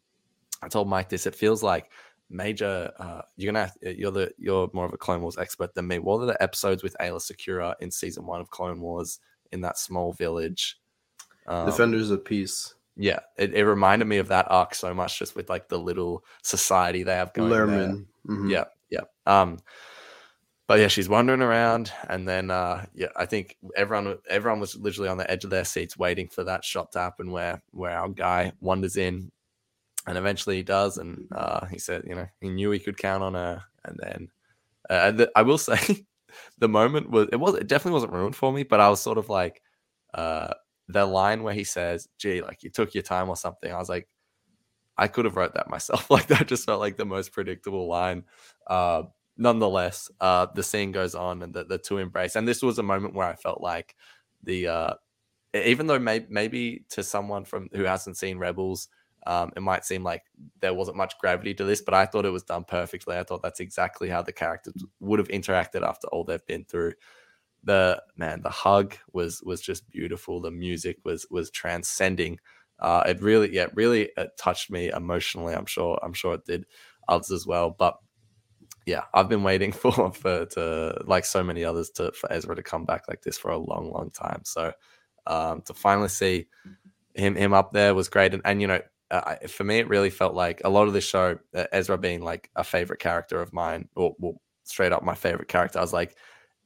I told Mike this. It feels like major. Uh, you're gonna have, you're the you're more of a Clone Wars expert than me. What are the episodes with Aayla Secura in season one of Clone Wars in that small village? Um, Defenders of Peace. yeah, it, it reminded me of that arc so much, just with like the little society they have going. Lurmen. Mhm. Yeah, yeah. Um, but yeah, she's wandering around, and then uh, yeah, I think everyone everyone was literally on the edge of their seats waiting for that shot to happen, where where our guy wanders in, and eventually he does, and uh, he said, you know, he knew he could count on her, and then uh, the, I will say, the moment was it was it definitely wasn't ruined for me, but I was sort of like, uh, the line where he says, "Gee, like you took your time" or something. I was like, I could have wrote that myself. Like that just felt like the most predictable line. Uh, nonetheless, uh, the scene goes on and the, the two embrace. And this was a moment where I felt like the uh, even though may- maybe to someone from who hasn't seen Rebels, um, it might seem like there wasn't much gravity to this, but I thought it was done perfectly. I thought that's exactly how the characters would have interacted after all they've been through. The man, the hug was was just beautiful. The music was was transcending. Uh, it really, yeah, really uh, touched me emotionally. I'm sure, I'm sure it did others as well. But yeah, I've been waiting for for to like so many others to for Ezra to come back like this for a long, long time. So um, to finally see him him up there was great. And and you know, uh, for me, it really felt like a lot of this show, uh, Ezra being like a favorite character of mine, or well, straight up my favorite character. I was like,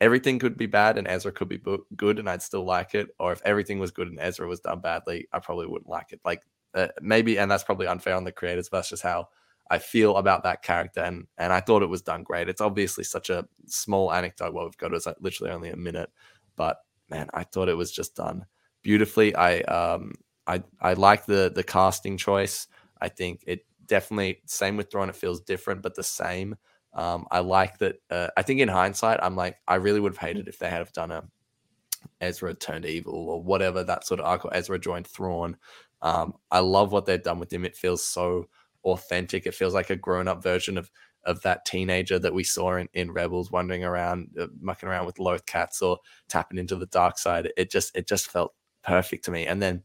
everything could be bad and Ezra could be good, and I'd still like it. Or if everything was good and Ezra was done badly, I probably wouldn't like it. Like uh, maybe, and that's probably unfair on the creators, but that's just how I feel about that character, and and I thought it was done great. It's obviously such a small anecdote. What we've got is like literally only a minute, but man, I thought it was just done beautifully. I um I I like the the casting choice. I think it definitely same with Thrawn. It feels different, but the same. Um, I like that. Uh, I think in hindsight, I'm like, I really would have hated if they had have done a Ezra turned evil or whatever that sort of arc. Or Ezra joined Thrawn. Um, I love what they've done with him. It feels so authentic. It feels like a grown up version of of that teenager that we saw in, in Rebels, wandering around, uh, mucking around with Loth cats or tapping into the dark side. It just it just felt perfect to me. And then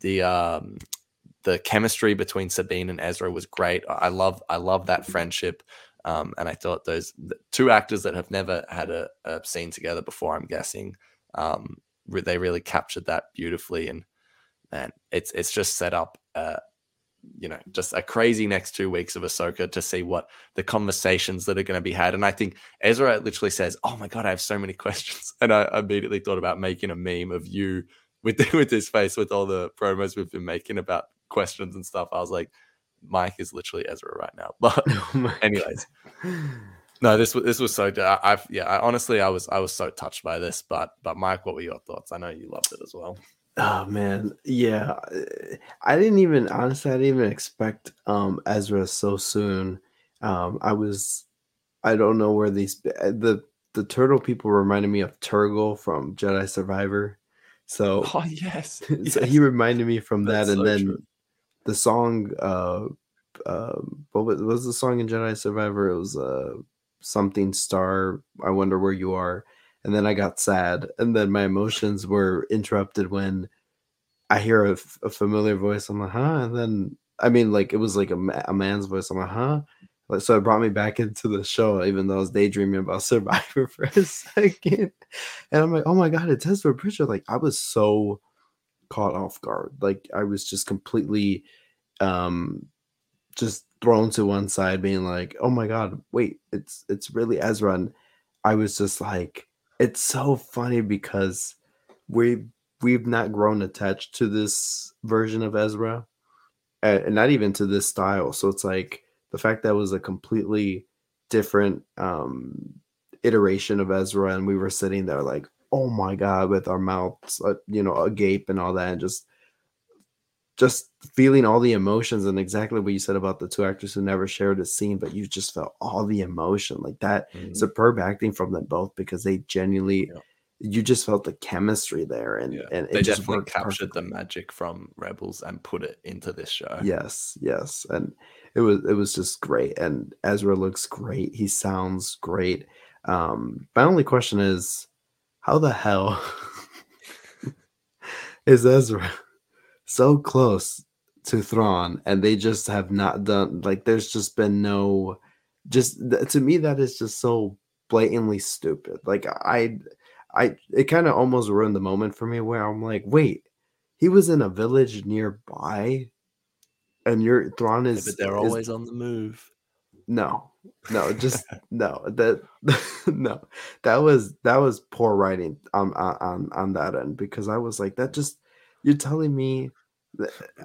the um the chemistry between Sabine and Ezra was great. I love I love that friendship. Um, and I thought those two actors that have never had a, a scene together before, I'm guessing, um, re- they really captured that beautifully. And man, it's it's just set up, uh, you know, just a crazy next two weeks of Ahsoka to see what the conversations that are going to be had. And I think Ezra literally says, "Oh my god, I have so many questions," and I immediately thought about making a meme of you with with his face with all the promos we've been making about questions and stuff. I was like, Mike is literally Ezra right now. But Oh anyways, no, this was this was so. good. I- I've yeah, I, honestly, I was I was so touched by this. But but Mike, what were your thoughts? I know you loved it as well. Oh man, yeah. I didn't even honestly, I didn't even expect um Ezra so soon. Um, I was, I don't know where these uh, the the turtle people reminded me of Turgle from Jedi Survivor. So, Oh yes, so he reminded me from that, That's and so then true. The song, uh, uh, what was, what was the song in Jedi Survivor? It was uh something star. I wonder where you are. And then I got sad, and then my emotions were interrupted when I hear a, f- a familiar voice. I'm like, huh? And then I mean, like it was like a, ma- a man's voice. I'm like, huh? Like, so it brought me back into the show, even though I was daydreaming about Survivor for a second. And I'm like, oh my god, it's Ezra Bridger. Like I was so caught off guard. Like I was just completely um just thrown to one side, being like, oh my god, wait, it's it's really Ezra. And I was just like, it's so funny because we we've not grown attached to this version of Ezra, and not even to this style. So it's like the fact that was a completely different um iteration of Ezra, and we were sitting there like, oh my god, with our mouths, uh, you know, agape and all that, and just just feeling all the emotions and exactly what you said about the two actors who never shared a scene, but you just felt all the emotion like that. Mhm. Superb acting from them both because they genuinely, Yeah. you just felt the chemistry there, and Yeah. and it they just definitely captured the magic from Rebels and put it into this show. Yes, yes, and it was it was just great. And Ezra looks great. He sounds great. Um, my only question is, how the hell is Ezra so close to Thrawn, and they just have not done like. There's just been no, just to me that is just so blatantly stupid. Like I, I it kind of almost ruined the moment for me where I'm like, wait, he was in a village nearby, and your Thrawn Yeah, is. but they're is- always on the move. no, no, just no. That no, that was that was poor writing on on on that end because I was like, that just you're telling me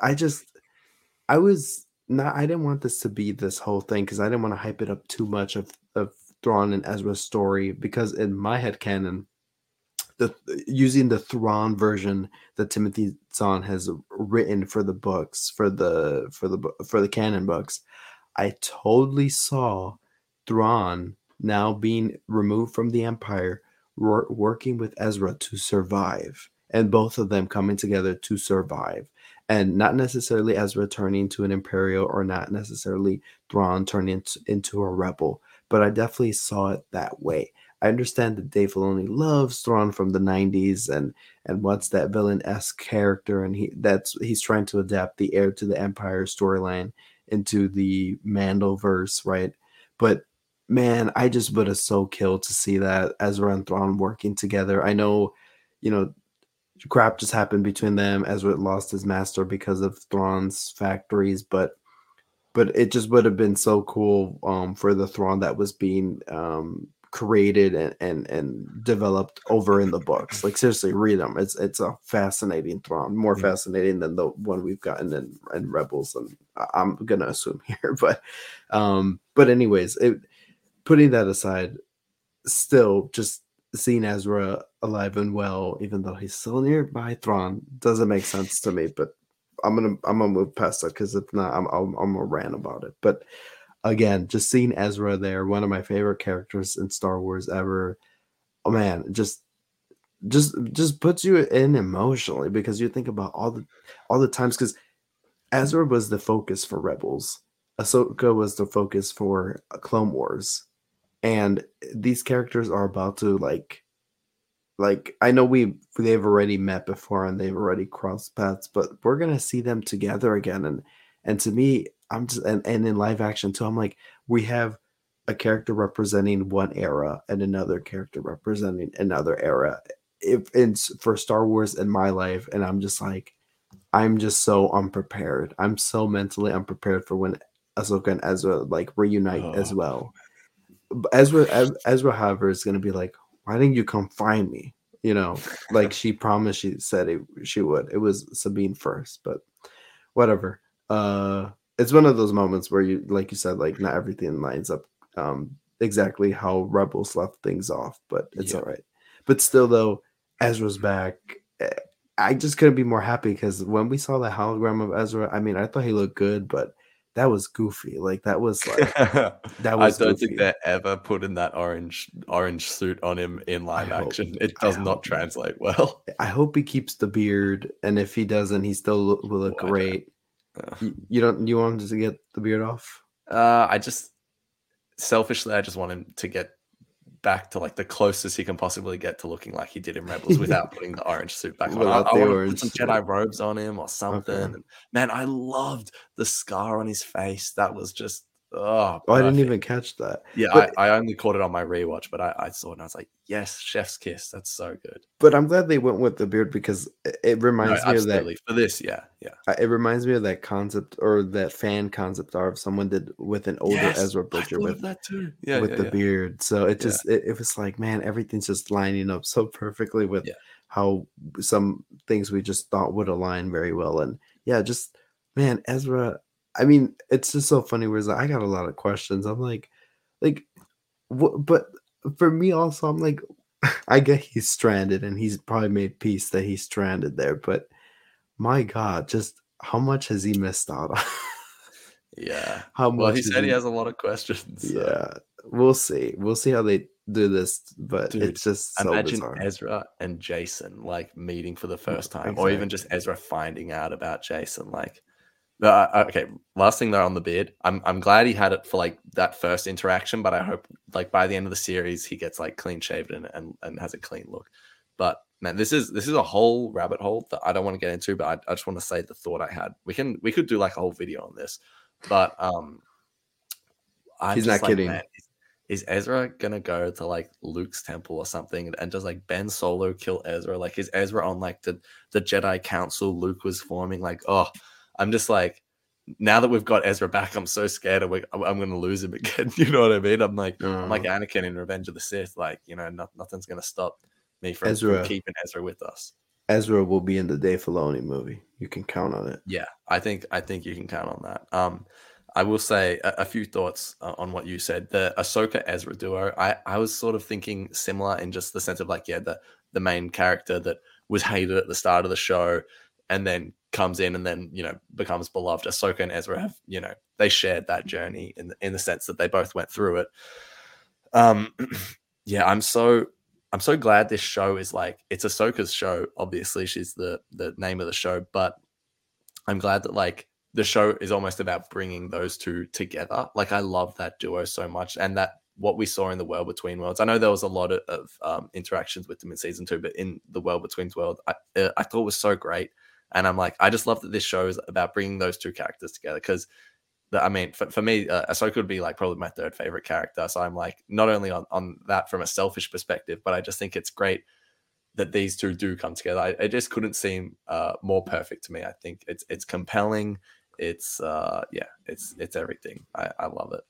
I just I was not I didn't want this to be this whole thing because I didn't want to hype it up too much of of Thrawn and Ezra's story because in my head canon the using the Thrawn version that Timothy Zahn has written for the books for the for the for the canon books I totally saw Thrawn now being removed from the Empire, wor- working with Ezra to survive, and both of them coming together to survive, and not necessarily Ezra turning to an Imperial or not necessarily Thrawn turning into, into a rebel, but I definitely saw it that way. I understand that Dave Filoni loves Thrawn from the '90s, and and what's that villain esque character, and he that's he's trying to adapt the heir to the Empire storyline into the Mandoverse, right? But man, I just would have so killed to see that Ezra and Thrawn working together. I know, you know, crap just happened between them. Ezra lost his master because of Thrawn's factories, but but it just would have been so cool um, for the Thrawn that was being um, created and, and and developed over in the books. Like seriously, read them. It's it's a fascinating Thrawn, more Yeah. fascinating than the one we've gotten in, in Rebels, and I'm gonna assume here. But um, but anyways, it, putting that aside, still just seeing Ezra alive and well, even though he's still nearby Thrawn, doesn't make sense to me. But I'm gonna I'm gonna move past that because if not, I'm I'm, I'm gonna rant about it. But again, just seeing Ezra there, one of my favorite characters in Star Wars ever. Oh man, just just just puts you in emotionally because you think about all the all the times because Ezra was the focus for Rebels. Ahsoka was the focus for uh, Clone Wars, and these characters are about to like, like I know we they've already met before and they've already crossed paths, but we're gonna see them together again. And and to me, I'm just and, and in live action too, I'm like we have a character representing one era and another character representing another era. If it's for Star Wars in my life, and I'm just like, I'm just so unprepared. I'm so mentally unprepared for when Ahsoka and Ezra like reunite as Oh. well. B- Ezra, Ezra, however, is gonna be like, why didn't you come find me? You know, like she promised she said it, she would. It was Sabine first, but whatever. Uh, it's one of those moments where you, like you said, like not everything lines up um exactly how Rebels left things off, but it's Yeah. all right. But still, though, Ezra's back. eh, I just couldn't be more happy because when we saw the hologram of Ezra, I mean, I thought he looked good, but that was goofy. Like that was like that was I don't goofy. think they're ever putting that orange orange suit on him in live hope- action. It does hope not translate well. I hope he keeps the beard, and if he doesn't, he still will look great. You, you don't. You want him to get the beard off? Uh, I just selfishly, I just want him to get back to like the closest he can possibly get to looking like he did in Rebels without putting the orange suit back on. I, I want to put some. Jedi robes on him or something. Okay. Man, I loved the scar on his face. That was just oh, Oh, I didn't even catch that. Yeah, but- I, I only caught it on my rewatch, but I, I saw it and I was like, yes, chef's kiss. That's so good. But I'm glad they went with the beard because it, it No, reminds me of that. For this, yeah, yeah. It reminds me of that concept or that fan concept art someone did with an older Yes, Ezra Bridger with that too. Yeah, with yeah, the yeah. beard. So it Yeah. just it, it was like, man, everything's just lining up so perfectly with Yeah. how some things we just thought would align very well. And yeah, just man, Ezra. I mean, it's just so funny. Whereas I got a lot of questions. I'm like, like, what? But for me also, I'm like, I get he's stranded, and he's probably made peace that he's stranded there. But my God, just how much has he missed out on? Yeah. how much? Well, he said he has a lot of questions. so- yeah, we'll see. We'll see how they do this, but Dude, it's just so Imagine bizarre. Ezra and Jacen like meeting for the first time, or even just Ezra finding out about Jacen. Like, uh, okay, last thing though on the beard, I'm I'm glad he had it for like that first interaction, but I hope like by the end of the series he gets like clean shaved and and, and has a clean look. But man, this is this is a whole rabbit hole that I don't want to get into, but I, I just want to say the thought I had. We can we could do like a whole video on this, but um, I'm He's not like, kidding. man, is, is Ezra gonna go to like Luke's temple or something, and does like Ben Solo kill Ezra? Like, is Ezra on like the the Jedi Council Luke was forming? Like, oh, I'm just like. Now that we've got Ezra back, I'm so scared of, I'm, I'm going to lose him again. You know what I mean? I'm like, I'm like Anakin in Revenge of the Sith. Like, you know, no, nothing's going to stop me from, from keeping Ezra with us. Ezra will be in the Dave Filoni movie. You can count on it. Yeah, I think I think you can count on that. Um, I will say a, a few thoughts uh, on what you said. The Ahsoka Ezra duo. I I was sort of thinking similar in just the sense of like, yeah, the the main character that was hated at the start of the show, and then comes in and then you know becomes beloved. Ahsoka and Ezra have you know they shared that journey in the, in the sense that they both went through it. Um, yeah, I'm so I'm so glad this show is like it's Ahsoka's show. Obviously, she's the the name of the show, but I'm glad that like the show is almost about bringing those two together. Like I love that duo so much, and that what we saw in the world between worlds. I know there was a lot of, of um, interactions with them in season two, but in the world between world, I, uh, I thought was so great. And I'm like, I just love that this show is about bringing those two characters together because. I mean, for, for me, uh, Ahsoka would be like probably my third favorite character. So I'm like, not only on, on that from a selfish perspective, but I just think it's great that these two do come together. I, it just couldn't seem uh, more perfect to me. I think it's it's compelling. It's uh, yeah, it's it's everything. I, I love it.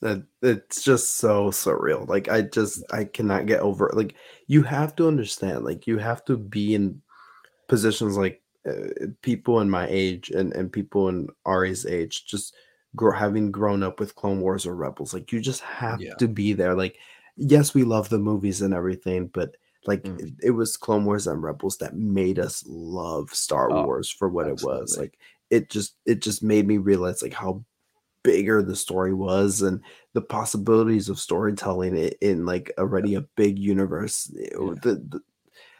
That it's just so surreal. Like I just I cannot get over it. Like you have to understand. Like you have to be in positions like uh, people in my age and and people in Ari's age, just grow, having grown up with Clone Wars or Rebels. Like you just have Yeah. to be there. Like yes, we love the movies and everything, but like Mm. it, it was Clone Wars and Rebels that made us love Star Oh, Wars for what it was. Like it just it just made me realize like how bigger the story was and the possibilities of storytelling i- in like already a big universe Yeah. the, the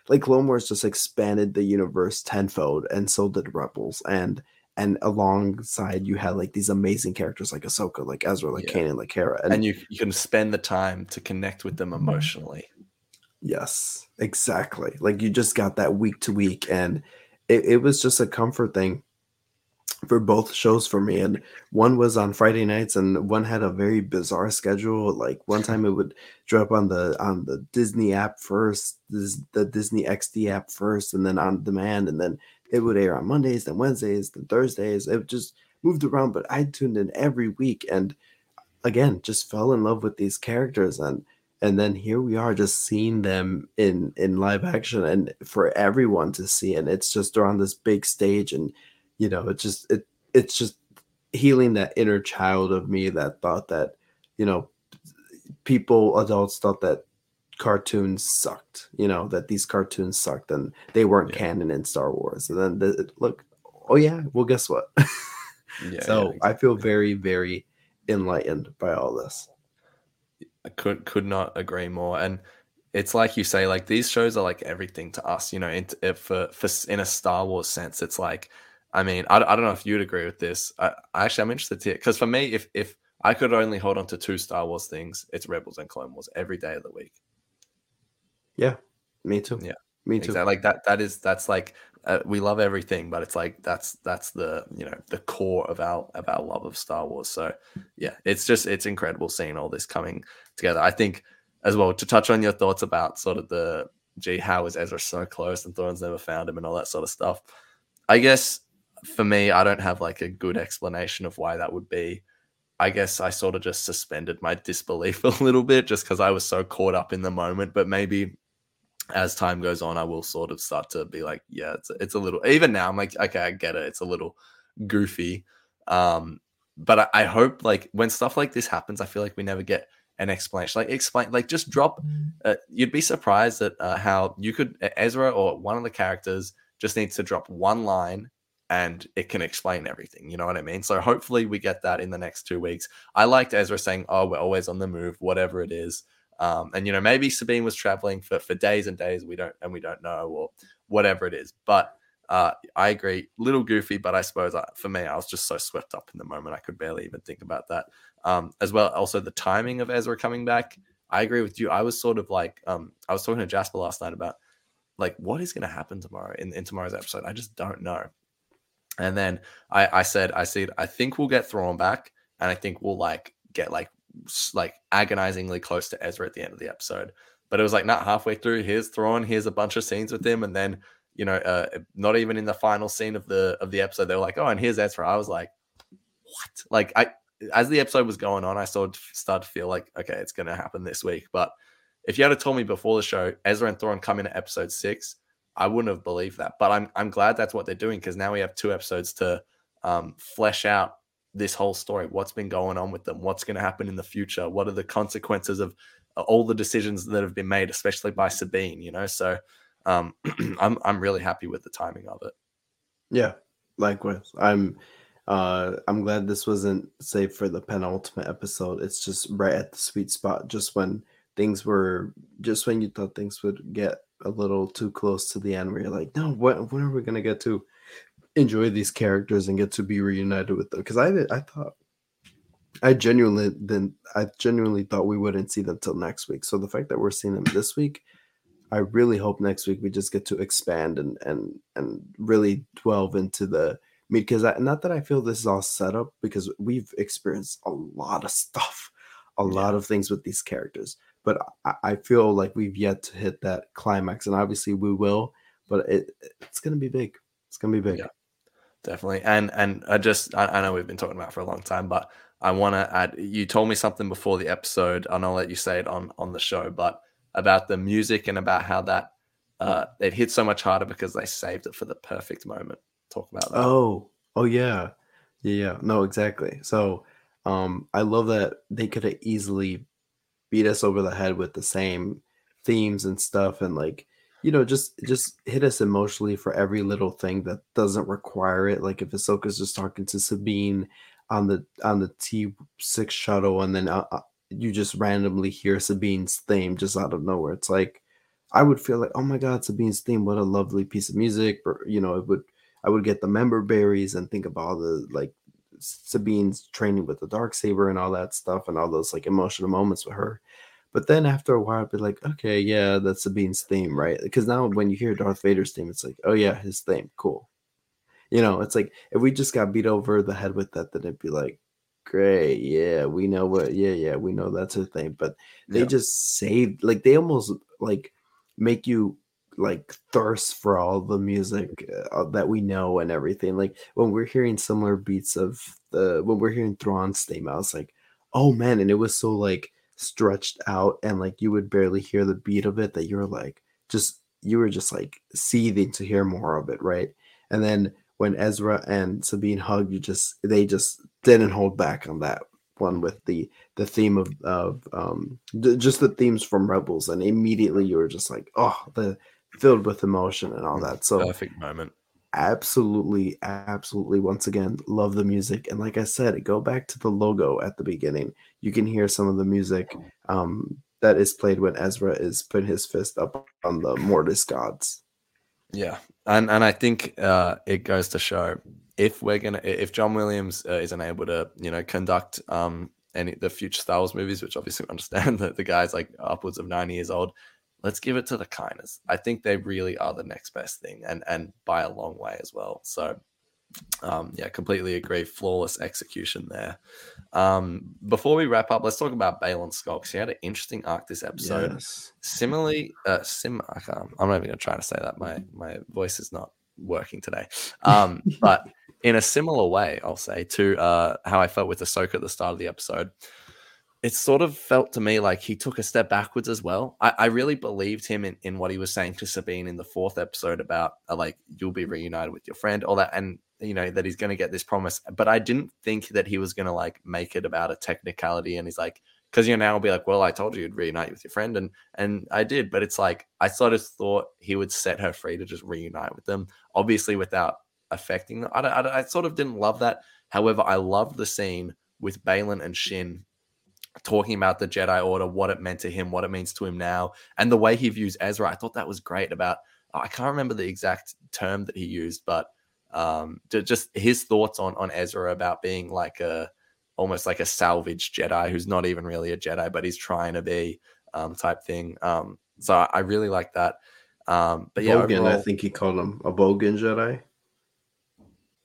like Clone Wars just expanded the universe tenfold and so did Rebels and and alongside you had like these amazing characters like Ahsoka like Ezra like Yeah. Kanan like Hera and, And you you can spend the time to connect with them mm-hmm. emotionally. yes exactly like you just got that week to week and it, it was just a comfort thing for both shows for me and one was on friday nights and one had a very bizarre schedule like one time it would drop on the on the disney app first this, the disney xd app first and then on demand and then it would air on mondays then wednesdays then thursdays it just moved around but i tuned in every week and again just fell in love with these characters and and then here we are just seeing them in in live action and for everyone to see and it's just they're on this big stage and you know it just it it's just healing that inner child of me that thought that you know people adults thought that cartoons sucked you know that these cartoons sucked and they weren't Yeah. canon in star wars and then the, look oh yeah well guess what Yeah. so yeah, i feel very very enlightened by all this I could could not agree more. And it's like you say, like these shows are like everything to us. You know, in, if for, for in a Star Wars sense, it's like, I mean, I, I don't know if you'd agree with this. I, actually I'm interested to because for me, if if I could only hold on to two Star Wars things, it's Rebels and Clone Wars every day of the week. Yeah, me too Yeah, me too Exactly. Like that. That is that's like uh, we love everything, but it's like that's that's the you know the core of our of our love of Star Wars. So yeah, it's just it's incredible seeing all this coming together. I think as well to touch on your thoughts about sort of the gee how is Ezra so close and Thrawn's never found him and all that sort of stuff. I guess for me, I don't have like a good explanation of why that would be. I guess I sort of just suspended my disbelief a little bit just because I was so caught up in the moment. But maybe as time goes on, I will sort of start to be like, yeah, it's it's a little. Even now, I'm like, okay, I get it. It's a little goofy. Um, but I, I hope like when stuff like this happens, I feel like we never get an explanation. Like explain, like just drop. Uh, you'd be surprised at uh, how you could Ezra or one of the characters just needs to drop one line and it can explain everything. You know what I mean? So hopefully we get that in the next two weeks. I liked Ezra saying, "Oh, we're always on the move, whatever it is." Um, and you know, maybe Sabine was traveling for for days and days. We don't and we don't know, or whatever it is. But uh, I agree, little goofy. But I suppose I, for me, I was just so swept up in the moment, I could barely even think about that. Um, as well, also the timing of Ezra coming back. I agree with you. I was sort of like, um, I was talking to Jasper last night about like what is going to happen tomorrow in, in tomorrow's episode? I just don't know. And then I, I said, I said, I think we'll get Thrawn back, and I think we'll like get like like agonizingly close to Ezra at the end of the episode. But it was like not halfway through. Here's Thrawn. Here's a bunch of scenes with him, and then you know, uh, not even in the final scene of the of the episode, they were like, "Oh, and here's Ezra." I was like, "What?" Like I, as the episode was going on, I started start to feel like, okay, it's going to happen this week. But if you had told me before the show, Ezra and Thrawn come in at episode six, I wouldn't have believed that. But I'm I'm glad that's what they're doing because now we have two episodes to um, flesh out this whole story. What's been going on with them? What's going to happen in the future? What are the consequences of uh, all the decisions that have been made, especially by Sabine? You know, so um, I'm I'm really happy with the timing of it. Yeah, likewise. I'm uh I'm glad this wasn't saved for the penultimate episode. It's just right at the sweet spot, just when things were just when you thought things would get a little too close to the end where you're like, no, when, when are we gonna get to enjoy these characters and get to be reunited with them? Because I I thought I genuinely then I genuinely thought we wouldn't see them till next week. So the fact that we're seeing them this week, I really hope next week we just get to expand and and and really delve into the mean, because I, not that I feel this is all set up because we've experienced a lot of stuff, a lot of things with these characters but I, I feel like we've yet to hit that climax, and obviously we will. But it it's gonna be big. It's gonna be big. Yeah, definitely. And and I just I, I know we've been talking about for a long time, but I want to add. You told me something before the episode, and I'll let you say it on on the show. But about the music and about how that uh, it hit so much harder because they saved it for the perfect moment. Talk about that. Oh, oh yeah, yeah, yeah. No, exactly. So, um, I love that they could have easily beat us over the head with the same themes and stuff and like you know just just hit us emotionally for every little thing that doesn't require it. Like if Ahsoka's just talking to Sabine on the on the T6 shuttle and then uh, uh, you just randomly hear Sabine's theme just out of nowhere. It's like I would feel like oh my god Sabine's theme what a lovely piece of music or you know it would I would get the member berries and think about all the like Sabine's training with the dark saber and all that stuff and all those like emotional moments with her. But then after a while, I'd be like, okay, yeah, that's Sabine's theme, right? Because now when you hear Darth Vader's theme, it's like, oh yeah, his theme, cool. You know, it's like if we just got beat over the head with that, then it'd be like, great, yeah, we know what, yeah, yeah, we know that's her thing. But they yeah. just saved, like they almost like make you like thirst for all the music uh, that we know and everything. Like when we're hearing similar beats of the when we're hearing Thrawn's theme, I was like, oh man, and it was so like stretched out and like you would barely hear the beat of it that you were like just you were just like seething to hear more of it, right? And then when Ezra and Sabine hug, you just they just didn't hold back on that one with the the theme of of um just the themes from Rebels, and immediately you were just like, oh, the filled with emotion and all that. So perfect moment. Absolutely, absolutely. Once again, love the music. And like I said, go back to the logo at the beginning. You can hear some of the music um, that is played when Ezra is putting his fist up on the Mortis gods. Yeah, and and I think uh, it goes to show if we're gonna if John Williams uh, isn't able to you know conduct um any the future Star Wars movies, which obviously we understand that the guy's like upwards of ninety years old, let's give it to the Kiners. I think they really are the next best thing, and and by a long way as well. So, um, yeah, completely agree. Flawless execution there. Um, before we wrap up, let's talk about Baylan Skoll. He had an interesting arc this episode. Yes. Similarly, uh, sim. I am not even gonna try to say that. My my voice is not working today. Um, but in a similar way, I'll say to uh, how I felt with Ahsoka at the start of the episode it sort of felt to me like he took a step backwards as well. I, I really believed him in, in what he was saying to Sabine in the fourth episode about uh, like you'll be reunited with your friend, all that, and you know that he's going to get this promise. But I didn't think that he was going to like make it about a technicality. And he's like, because you know now I'll be like, well, I told you you'd reunite with your friend, and and I did. But it's like I sort of thought he would set her free to just reunite with them, obviously without affecting them. I, I, I sort of didn't love that. However, I loved the scene with Baylan and Shin talking about the Jedi Order, what it meant to him, what it means to him now, and the way he views Ezra. I thought that was great. About I can't remember the exact term that he used, but um, just his thoughts on on Ezra about being like a almost like a salvage Jedi who's not even really a Jedi, but he's trying to be um, type thing. Um, so I really like that. Um, but yeah, Bogan, I think he called him a Bogan Jedi.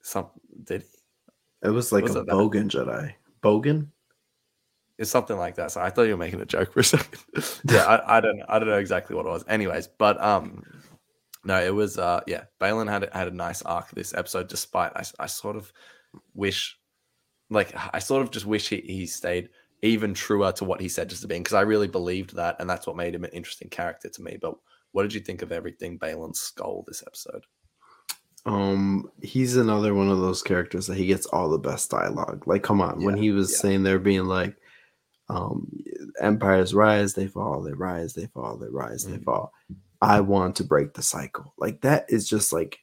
some did It was like Was a that? Bogan Jedi. Bogan? It's something like that. So I thought you were making a joke for a second. yeah, I, I don't know. I don't know exactly what it was. Anyways, but um, no, it was uh, yeah. Baylan had a- had a nice arc this episode, despite I, I sort of wish, like, I sort of just wish he, he stayed even truer to what he said just to be, because I really believed that, and that's what made him an interesting character to me. But what did you think of everything Baylan Skoll this episode? Um, he's another one of those characters that he gets all the best dialogue. Like, come on, when he was yeah. saying they're being like, um, empires rise, they fall, they rise, they fall, they rise, they Mhm. fall. I want to break the cycle. Like that is just like,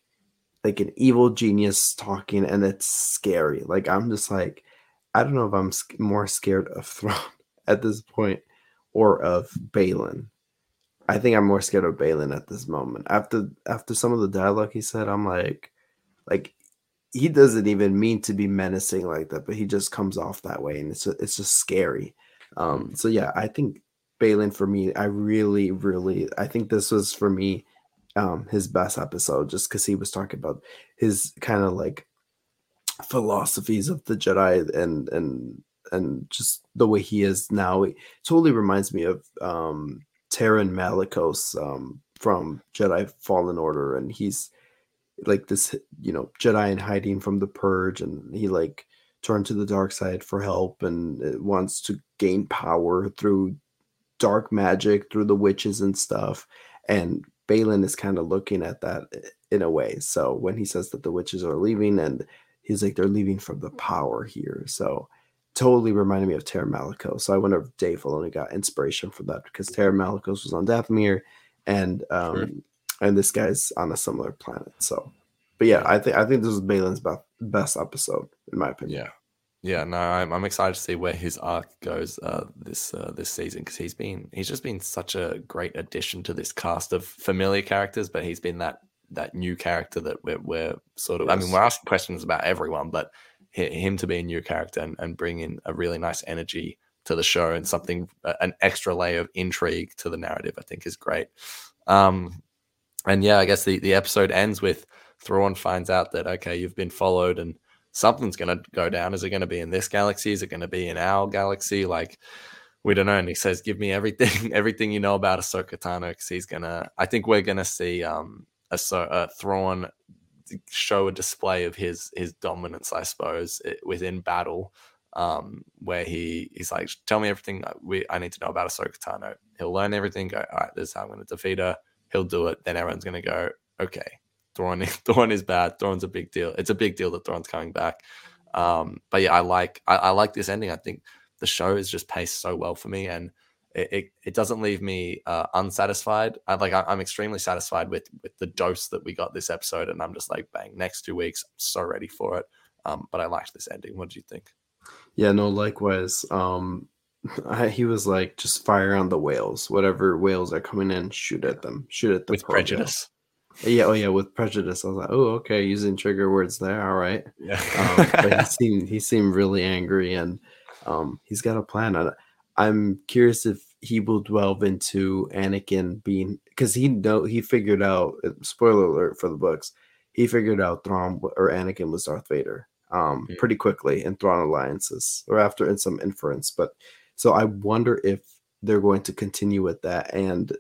like an evil genius talking, and it's scary. Like I'm just like, I don't know if I'm sc- more scared of Thrawn at this point or of Baylan. I think I'm more scared of Baylan at this moment. After after some of the dialogue he said, I'm like, like he doesn't even mean to be menacing like that, but he just comes off that way, and it's it's just scary. Um, so yeah, I think Baylan for me, I really, really, I think this was for me um his best episode, just because he was talking about his kind of like philosophies of the Jedi and and and just the way he is now. It totally reminds me of um Taron Malicos um from Jedi Fallen Order, and he's like this you know Jedi in hiding from the purge, and he like turned to the dark side for help and wants to gain power through dark magic through the witches and stuff. And Baylan is kind of looking at that in a way. So when he says that the witches are leaving and he's like they're leaving from the power here. So totally reminded me of Taron Malicos so I wonder if Dave Filoni got inspiration from that because Taron Malicos was on Dathomir and um Sure. and this guy's on a similar planet. So but yeah I think I think this is Baylan's best best episode in my opinion. Yeah, yeah. No, I'm, I'm excited to see where his arc goes uh, this uh, this season because he's been he's just been such a great addition to this cast of familiar characters, but he's been that that new character that we're, we're sort of. I mean, we're asking questions about everyone, but him to be a new character and, and bring in a really nice energy to the show and something an extra layer of intrigue to the narrative, I think is great. Um, and yeah, I guess the the episode ends with Thrawn finds out that okay, you've been followed and something's going to go down. Is it going to be in this galaxy? Is it going to be in our galaxy? Like, we don't know. And he says, "Give me everything, everything you know about Ahsoka Tano." Because he's gonna. I think we're gonna see um a so uh, Thrawn show a display of his his dominance, I suppose, within battle. Um, where he he's like, "Tell me everything I- we I need to know about Ahsoka Tano." He'll learn everything. Go, all right, this is how I'm going to defeat her. He'll do it. Then everyone's going to go, okay, Thrawn, Thrawn is bad. Thrawn's a big deal. It's a big deal that Thrawn's coming back. Um, but yeah, I like I, I like this ending. I think the show is just paced so well for me, and it it, it doesn't leave me uh, unsatisfied. I like I, I'm extremely satisfied with with the dose that we got this episode, and I'm just like, bang, next two weeks, I'm so ready for it. Um, but I liked this ending. What do you think? Yeah, no, likewise. Um I, he was like, just fire on the whales. Whatever whales are coming in, shoot at them. Shoot at them with prejudice. Yeah, oh yeah, with prejudice. I was like, oh, okay, using trigger words there. All right. Yeah. Um, but he seemed he seemed really angry and um he's got a plan. And I'm curious if he will delve into Anakin being because he know he figured out spoiler alert for the books, he figured out Thrawn or Anakin was Darth Vader um Mm. pretty quickly in Thrawn Alliances or after in some inference. But so I wonder if they're going to continue with that and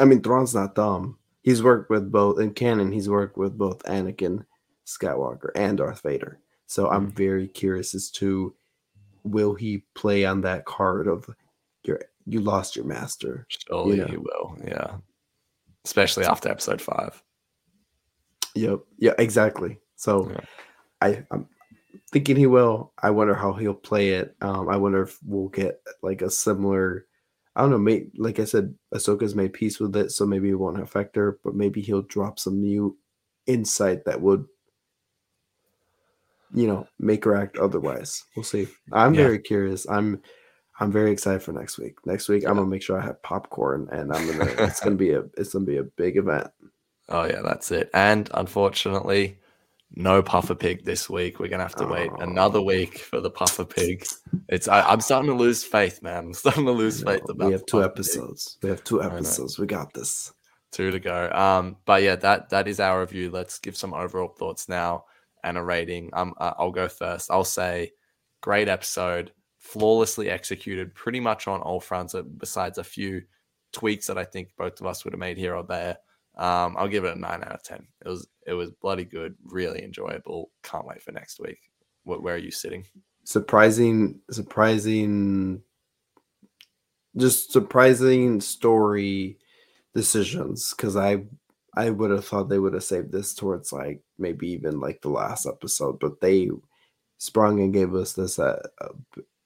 I mean Thrawn's not dumb. He's worked with both in canon, he's worked with both Anakin Skywalker and Darth Vader. So I'm very curious as to will he play on that card of your you lost your master. Surely know. he will. Yeah. Especially after episode five. Yep. Yeah, exactly. So Yeah. I I'm thinking he will. I wonder how he'll play it. Um I wonder if we'll get like a similar I don't know, may, like I said, Ahsoka's made peace with it, so maybe it won't affect her, but maybe he'll drop some new insight that would you know make her act otherwise. We'll see. I'm Yeah. very curious. I'm I'm very excited for next week. Next week I'm gonna make sure I have popcorn and I'm gonna it's gonna be a it's gonna be a big event. Oh yeah, that's it. And unfortunately, no puffer pig this week. We're gonna have to wait another Oh. week for the puffer pig. It's I, I'm starting to lose faith, man. I'm starting to lose faith about we have two Puffer Pig. episodes. We have two episodes. We got this. two to go. Um, but yeah, that that is our review. Let's give some overall thoughts now and a rating. Um, uh, I'll go first. I'll say great episode, flawlessly executed, pretty much on all fronts, uh, besides a few tweaks that I think both of us would have made here or there. Um, I'll give it a nine out of ten. It was it was bloody good, really enjoyable. Can't wait for next week. What, where are you sitting? Surprising, surprising, just surprising story decisions because I I would have thought they would have saved this towards like maybe even like the last episode, but they sprung and gave us this a, a,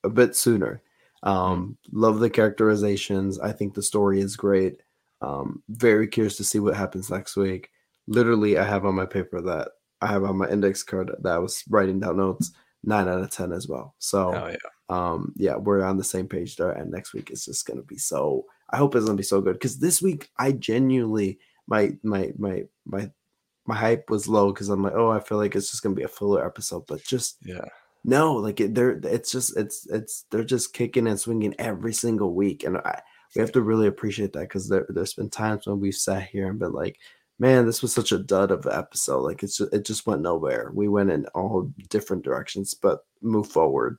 a bit sooner. Um, love the characterizations. I think the story is great. Um, very curious to see what happens next week. Literally, I have on my paper that I have on my index card that I was writing down notes. Nine out of ten as well. So, Oh yeah, um, yeah, we're on the same page there. And next week is just gonna be so. I hope it's gonna be so good because this week I genuinely my my my my my hype was low because I'm like, oh, I feel like it's just gonna be a filler episode, but just yeah, no, like it, they're it's just it's it's they're just kicking and swinging every single week, and I we have to really appreciate that because there there's been times when we've sat here and been like, man, this was such a dud of an episode. Like it's just, it just went nowhere. We went in all different directions, but move forward,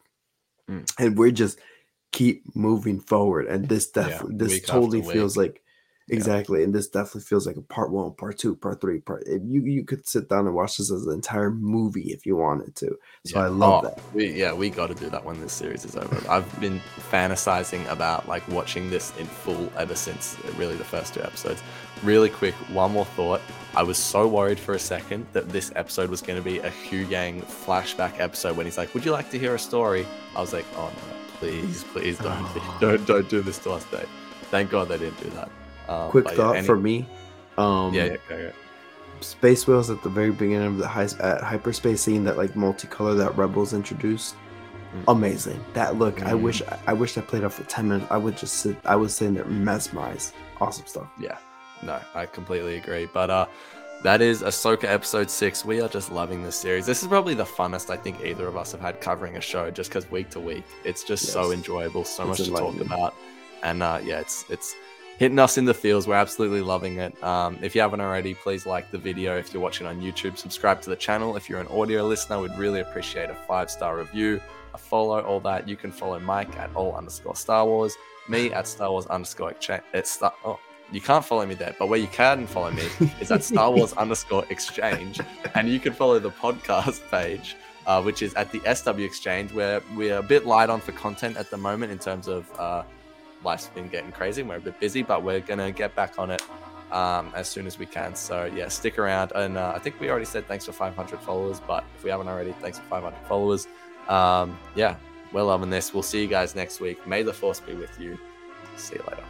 Mm. and we just keep moving forward. And this Yeah, definitely this week after totally feels like exactly, and this definitely feels like a part one, part two, part three, part. If you you could sit down and watch this as an entire movie if you wanted to. So Yeah. I love Oh, that. We, yeah, we got to do that when this series is over. I've been fantasizing about like watching this in full ever since uh, really the first two episodes. Really quick, one more thought. I was so worried for a second that this episode was going to be a Huyang flashback episode when he's like, "Would you like to hear a story?" I was like, "Oh no, please, please don't, don't, don't do this to us, Dave." Thank God they didn't do that. Um, Quick but yeah, thought any- for me. Um, Yeah, yeah, go, go. space whales at the very beginning of the high, at hyperspace scene that like multicolor that rebels introduced Mm. amazing that look i Mm. wish i wish i played out for 10 minutes i would just sit i was sitting there mesmerized awesome stuff Yeah, no, I completely agree. But uh, that is Ahsoka episode six. We are just loving this series. This is probably the funnest I think either of us have had covering a show, just because week to week, it's just so enjoyable, so It's much to talk about, and uh, yeah, it's it's hitting us in the feels. We're absolutely loving it. Um, if you haven't already, please like the video. If you're watching on YouTube, subscribe to the channel. If you're an audio listener, we'd really appreciate a five star review, a follow, all that. You can follow Mike at all underscore Star Wars, me at Star Wars underscore exchange. It's Star. Oh, you can't follow me there, but where you can follow me is at Star Wars underscore exchange, and you can follow the podcast page. Uh, which is at the SW Exchange, where we're a bit light on for content at the moment in terms of uh, life's been getting crazy we're a bit busy, but we're gonna get back on it um, as soon as we can. So yeah, stick around. And uh, I think we already said thanks for 500 followers, but if we haven't already, thanks for 500 followers. Um, yeah, we're loving this. We'll see you guys next week. May the force be with you. See you later.